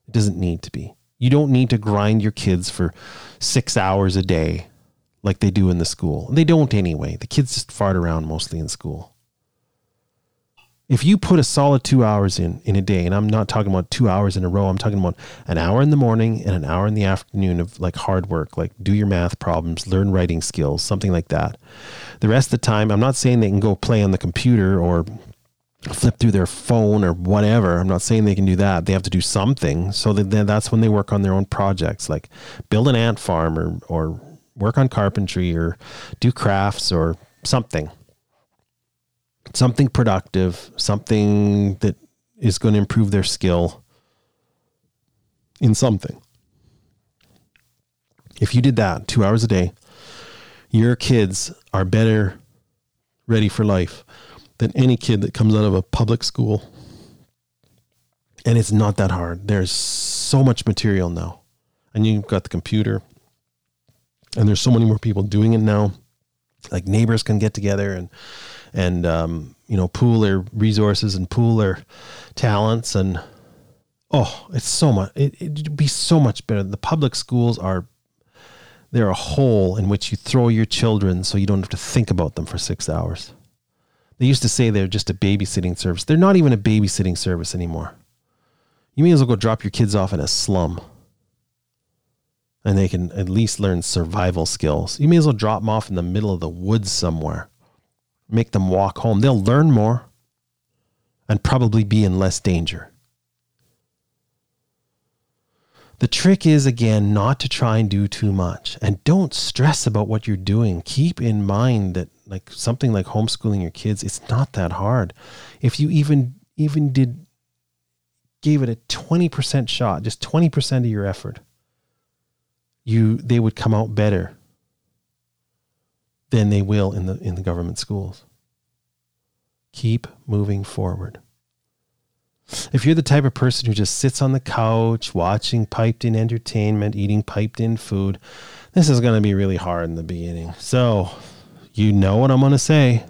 it doesn't need to be. You don't need to grind your kids for six hours a day like they do in the school. They don't anyway. The kids just fart around mostly in school. If you put a solid two hours in in a day, and I'm not talking about two hours in a row, I'm talking about an hour in the morning and an hour in the afternoon of like hard work, like do your math problems, learn writing skills, something like that. The rest of the time, I'm not saying they can go play on the computer or flip through their phone or whatever. I'm not saying they can do that. They have to do something. So that that's when they work on their own projects, like build an ant farm or or work on carpentry or do crafts or something something productive, something that is going to improve their skill in something. If you did that two hours a day, your kids are better ready for life than any kid that comes out of a public school. And it's not that hard. There's so much material now. And you've got the computer, and there's so many more people doing it now. Like neighbors can get together and and um, you know pool their resources and pool their talents and oh it's so much it, it'd be so much better the public schools are they're a hole in which you throw your children so you don't have to think about them for six hours they used to say they're just a babysitting service they're not even a babysitting service anymore you may as well go drop your kids off in a slum and they can at least learn survival skills you may as well drop them off in the middle of the woods somewhere make them walk home. They'll learn more and probably be in less danger. The trick is, again, not to try and do too much. And don't stress about what you're doing. Keep in mind that, like something like homeschooling your kids, it's not that hard. If you even even did gave it a 20% shot, just 20% of your effort, you they would come out better than they will in the in the government schools. Keep moving forward. If you're the type of person who just sits on the couch watching piped in entertainment, eating piped in food, this is going to be really hard in the beginning. So, you know what I'm going to say.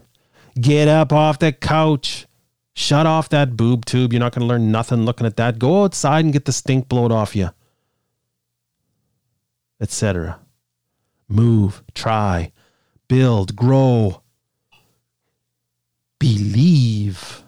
Get up off the couch. Shut off that boob tube. You're not going to learn nothing looking at that. Go outside and get the stink blowed off you. Etc. Move, try, build, grow, believe.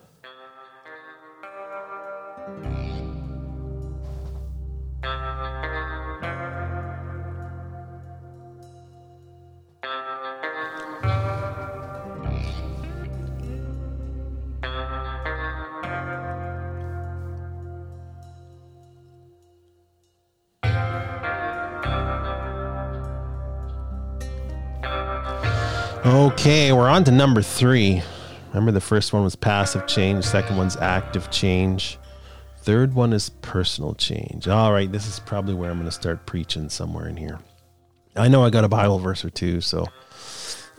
Okay, we're on to number three. Remember, the first one was passive change, second one's active change, third one is personal change. All right, this is probably where I'm going to start preaching somewhere in here. I know I got a Bible verse or two, so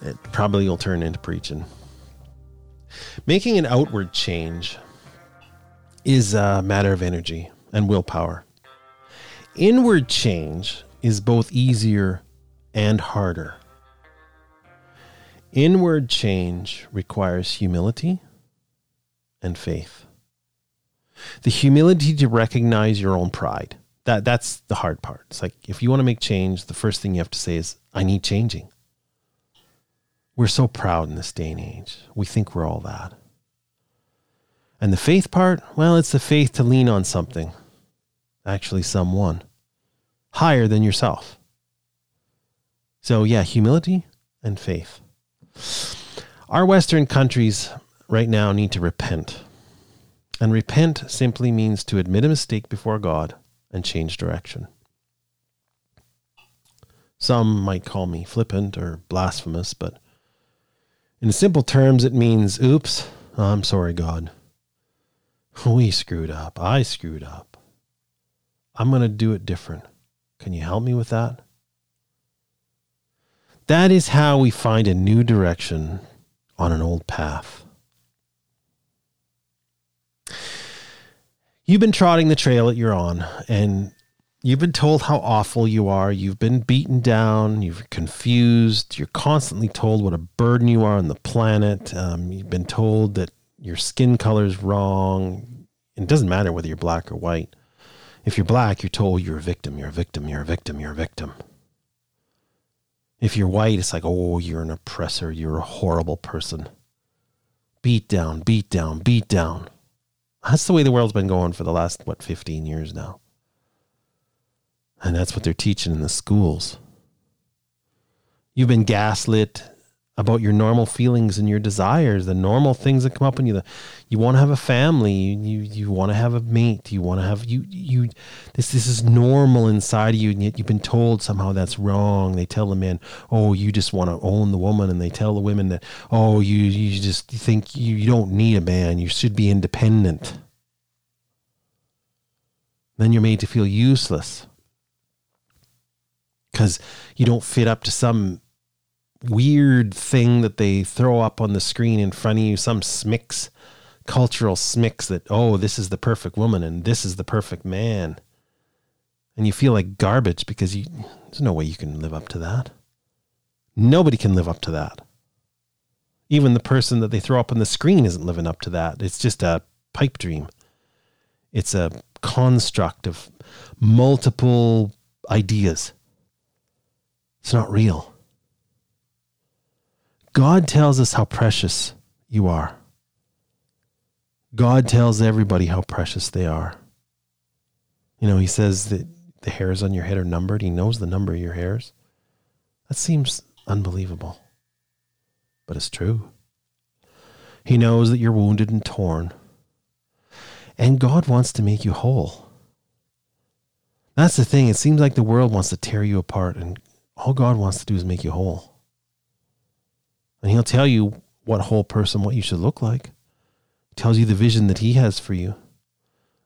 it probably will turn into preaching. Making an outward change is a matter of energy and willpower. Inward change is both easier and harder. Inward change requires humility and faith. The humility to recognize your own pride. That that's the hard part. It's like if you want to make change, the first thing you have to say is I need changing. We're so proud in this day and age. We think we're all that. And the faith part, well, it's the faith to lean on something, actually someone higher than yourself. So yeah, humility and faith. Our Western countries right now need to repent. And repent simply means to admit a mistake before God and change direction. Some might call me flippant or blasphemous, but in simple terms, it means, oops, I'm sorry, God. We screwed up. I screwed up. I'm going to do it different. Can you help me with that? That is how we find a new direction on an old path. You've been trotting the trail that you're on, and you've been told how awful you are. You've been beaten down. You're confused. You're constantly told what a burden you are on the planet. Um, you've been told that your skin color is wrong. It doesn't matter whether you're black or white. If you're black, you're told you're a victim, you're a victim, you're a victim, you're a victim. If you're white, it's like, oh, you're an oppressor. You're a horrible person. Beat down, beat down, beat down. That's the way the world's been going for the last, what, 15 years now. And that's what they're teaching in the schools. You've been gaslit about your normal feelings and your desires, the normal things that come up in you. You want to have a family, you you want to have a mate, you want to have you you this this is normal inside of you, and yet you've been told somehow that's wrong. They tell the men, oh, you just want to own the woman, and they tell the women that, oh, you you just think you, you don't need a man, you should be independent. Then you're made to feel useless because you don't fit up to some weird thing that they throw up on the screen in front of you, some smix, cultural smix that, oh, this is the perfect woman and this is the perfect man. And you feel like garbage because you, there's no way you can live up to that. Nobody can live up to that. Even the person that they throw up on the screen isn't living up to that. It's just a pipe dream. It's a construct of multiple ideas. It's not real. God tells us how precious you are. God tells everybody how precious they are. You know, He says that the hairs on your head are numbered. He knows the number of your hairs. That seems unbelievable, but it's true. He knows that you're wounded and torn. And God wants to make you whole. That's the thing. It seems like the world wants to tear you apart, and all God wants to do is make you whole. And he'll tell you what whole person, what you should look like. He tells you the vision that he has for you.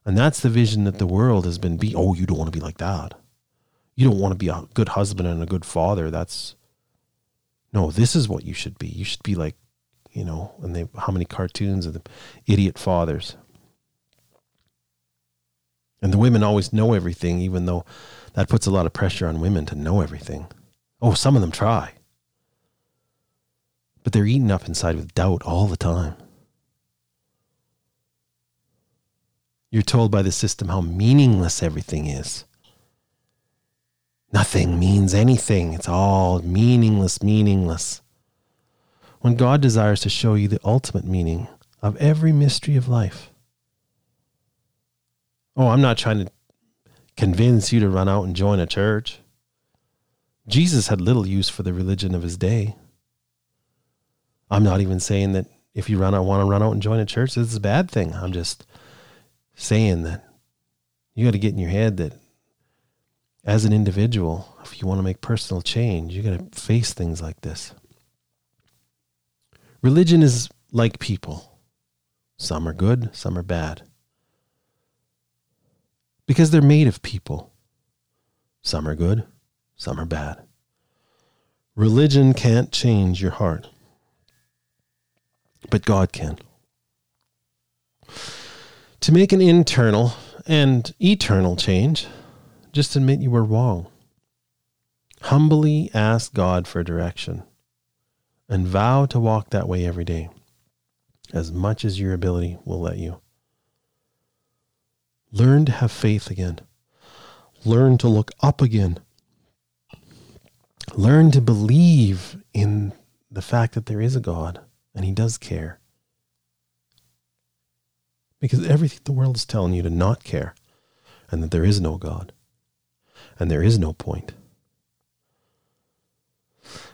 And that's the vision that the world has been be oh, you don't want to be like that. You don't want to be a good husband and a good father. That's no, this is what you should be. You should be like, you know, and they how many cartoons of the idiot fathers. And the women always know everything, even though that puts a lot of pressure on women to know everything. Oh, some of them try but they're eaten up inside with doubt all the time. You're told by the system how meaningless everything is. Nothing means anything. It's all meaningless, meaningless. When God desires to show you the ultimate meaning of every mystery of life. Oh, I'm not trying to convince you to run out and join a church. Jesus had little use for the religion of his day. I'm not even saying that if you run out, want to run out and join a church, this is a bad thing. I'm just saying that you got to get in your head that as an individual, if you want to make personal change, you got to face things like this. Religion is like people. Some are good, some are bad. Because they're made of people. Some are good, some are bad. Religion can't change your heart, but God can. To make an internal and eternal change, just admit you were wrong. Humbly ask God for direction and vow to walk that way every day, as much as your ability will let you. Learn to have faith again. Learn to look up again learn to believe in the fact that there is a God and He does care. Because everything the world is telling you to not care and that there is no God and there is no point.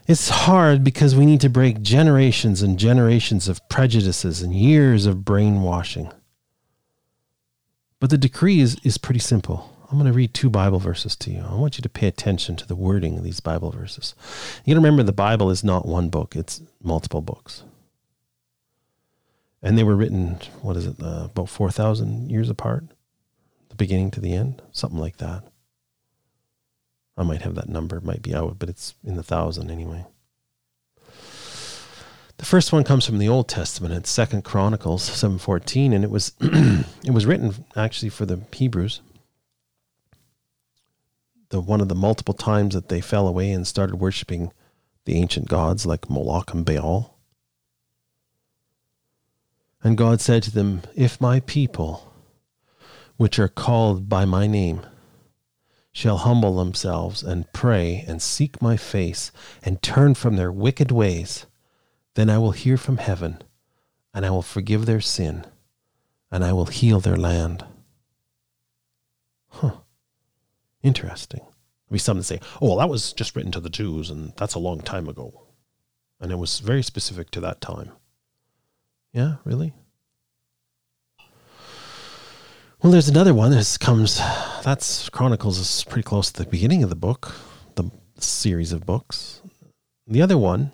It's hard because we need to break generations and generations of prejudices and years of brainwashing. But the decree is, is pretty simple. I'm going to read two Bible verses to you. I want you to pay attention to the wording of these Bible verses. You got to remember the Bible is not one book, it's multiple books. And they were written, what is it, uh, about 4,000 years apart? The beginning to the end? Something like that. I might have that number, it might be out, but it's in the thousand anyway. The first one comes from the Old Testament. It's Second Chronicles 7:14 and it was [clears throat] it was written actually for the Hebrews the one of the multiple times that they fell away and started worshiping the ancient gods like Moloch and Baal. And God said to them, If my people, which are called by my name, shall humble themselves and pray and seek my face and turn from their wicked ways, then I will hear from heaven and I will forgive their sin and I will heal their land. Huh. Interesting. It'd be something to say, oh, well, that was just written to the Jews, and that's a long time ago. And it was very specific to that time. Yeah, really? Well, there's another one that comes, that's Chronicles is pretty close to the beginning of the book, the series of books. The other one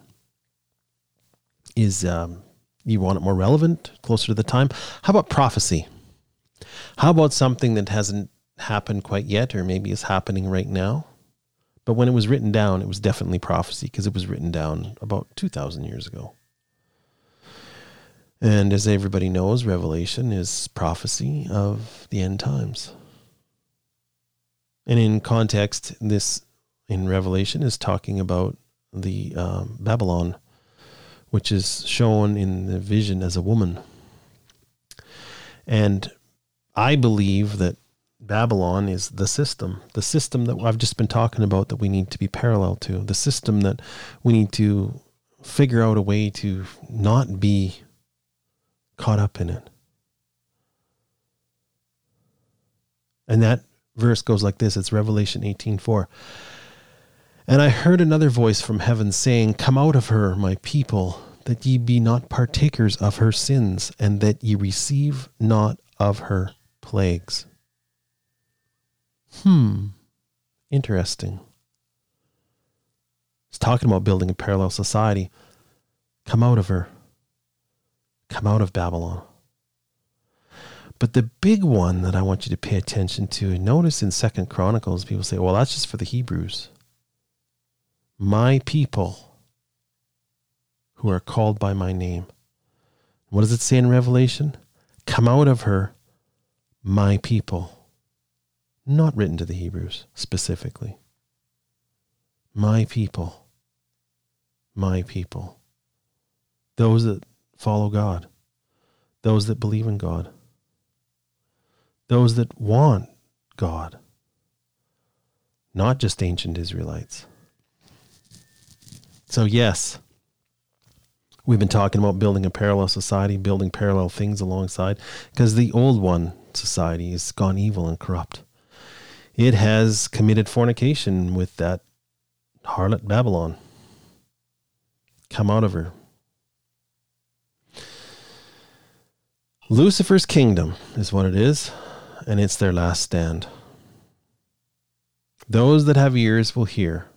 is um, you want it more relevant, closer to the time. How about prophecy? How about something that hasn't happened quite yet, or maybe is happening right now. But when it was written down, it was definitely prophecy because it was written down about 2,000 years ago. And as everybody knows, Revelation is prophecy of the end times. And in context, this in Revelation is talking about the um, Babylon, which is shown in the vision as a woman. And I believe that Babylon is the system, the system that I've just been talking about that we need to be parallel to, the system that we need to figure out a way to not be caught up in it. And that verse goes like this it's Revelation 18:4. And I heard another voice from heaven saying, Come out of her, my people, that ye be not partakers of her sins, and that ye receive not of her plagues. Hmm. Interesting. He's talking about building a parallel society. Come out of her. Come out of Babylon. But the big one that I want you to pay attention to, notice in Second Chronicles, people say, well, that's just for the Hebrews. My people who are called by my name. What does it say in Revelation? Come out of her, my people not written to the Hebrews specifically. My people, my people, those that follow God, those that believe in God, those that want God, not just ancient Israelites. So, yes, we've been talking about building a parallel society, building parallel things alongside, because the old one society has gone evil and corrupt. It has committed fornication with that harlot Babylon. Come out of her. Lucifer's kingdom is what it is, and it's their last stand. Those that have ears will hear,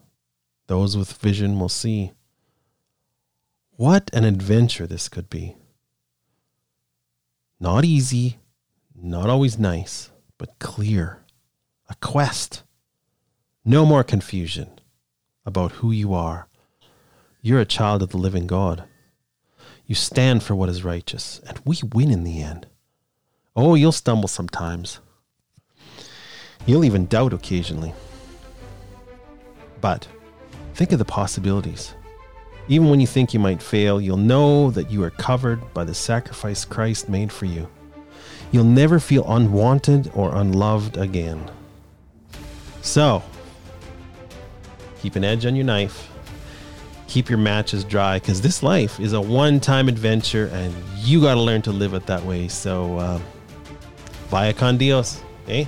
those with vision will see. What an adventure this could be! Not easy, not always nice, but clear. A quest. No more confusion about who you are. You're a child of the living God. You stand for what is righteous, and we win in the end. Oh, you'll stumble sometimes. You'll even doubt occasionally. But think of the possibilities. Even when you think you might fail, you'll know that you are covered by the sacrifice Christ made for you. You'll never feel unwanted or unloved again. So, keep an edge on your knife keep your matches dry because this life is a one time adventure and you got to learn to live it that way. So, uh, vaya con Dios, eh?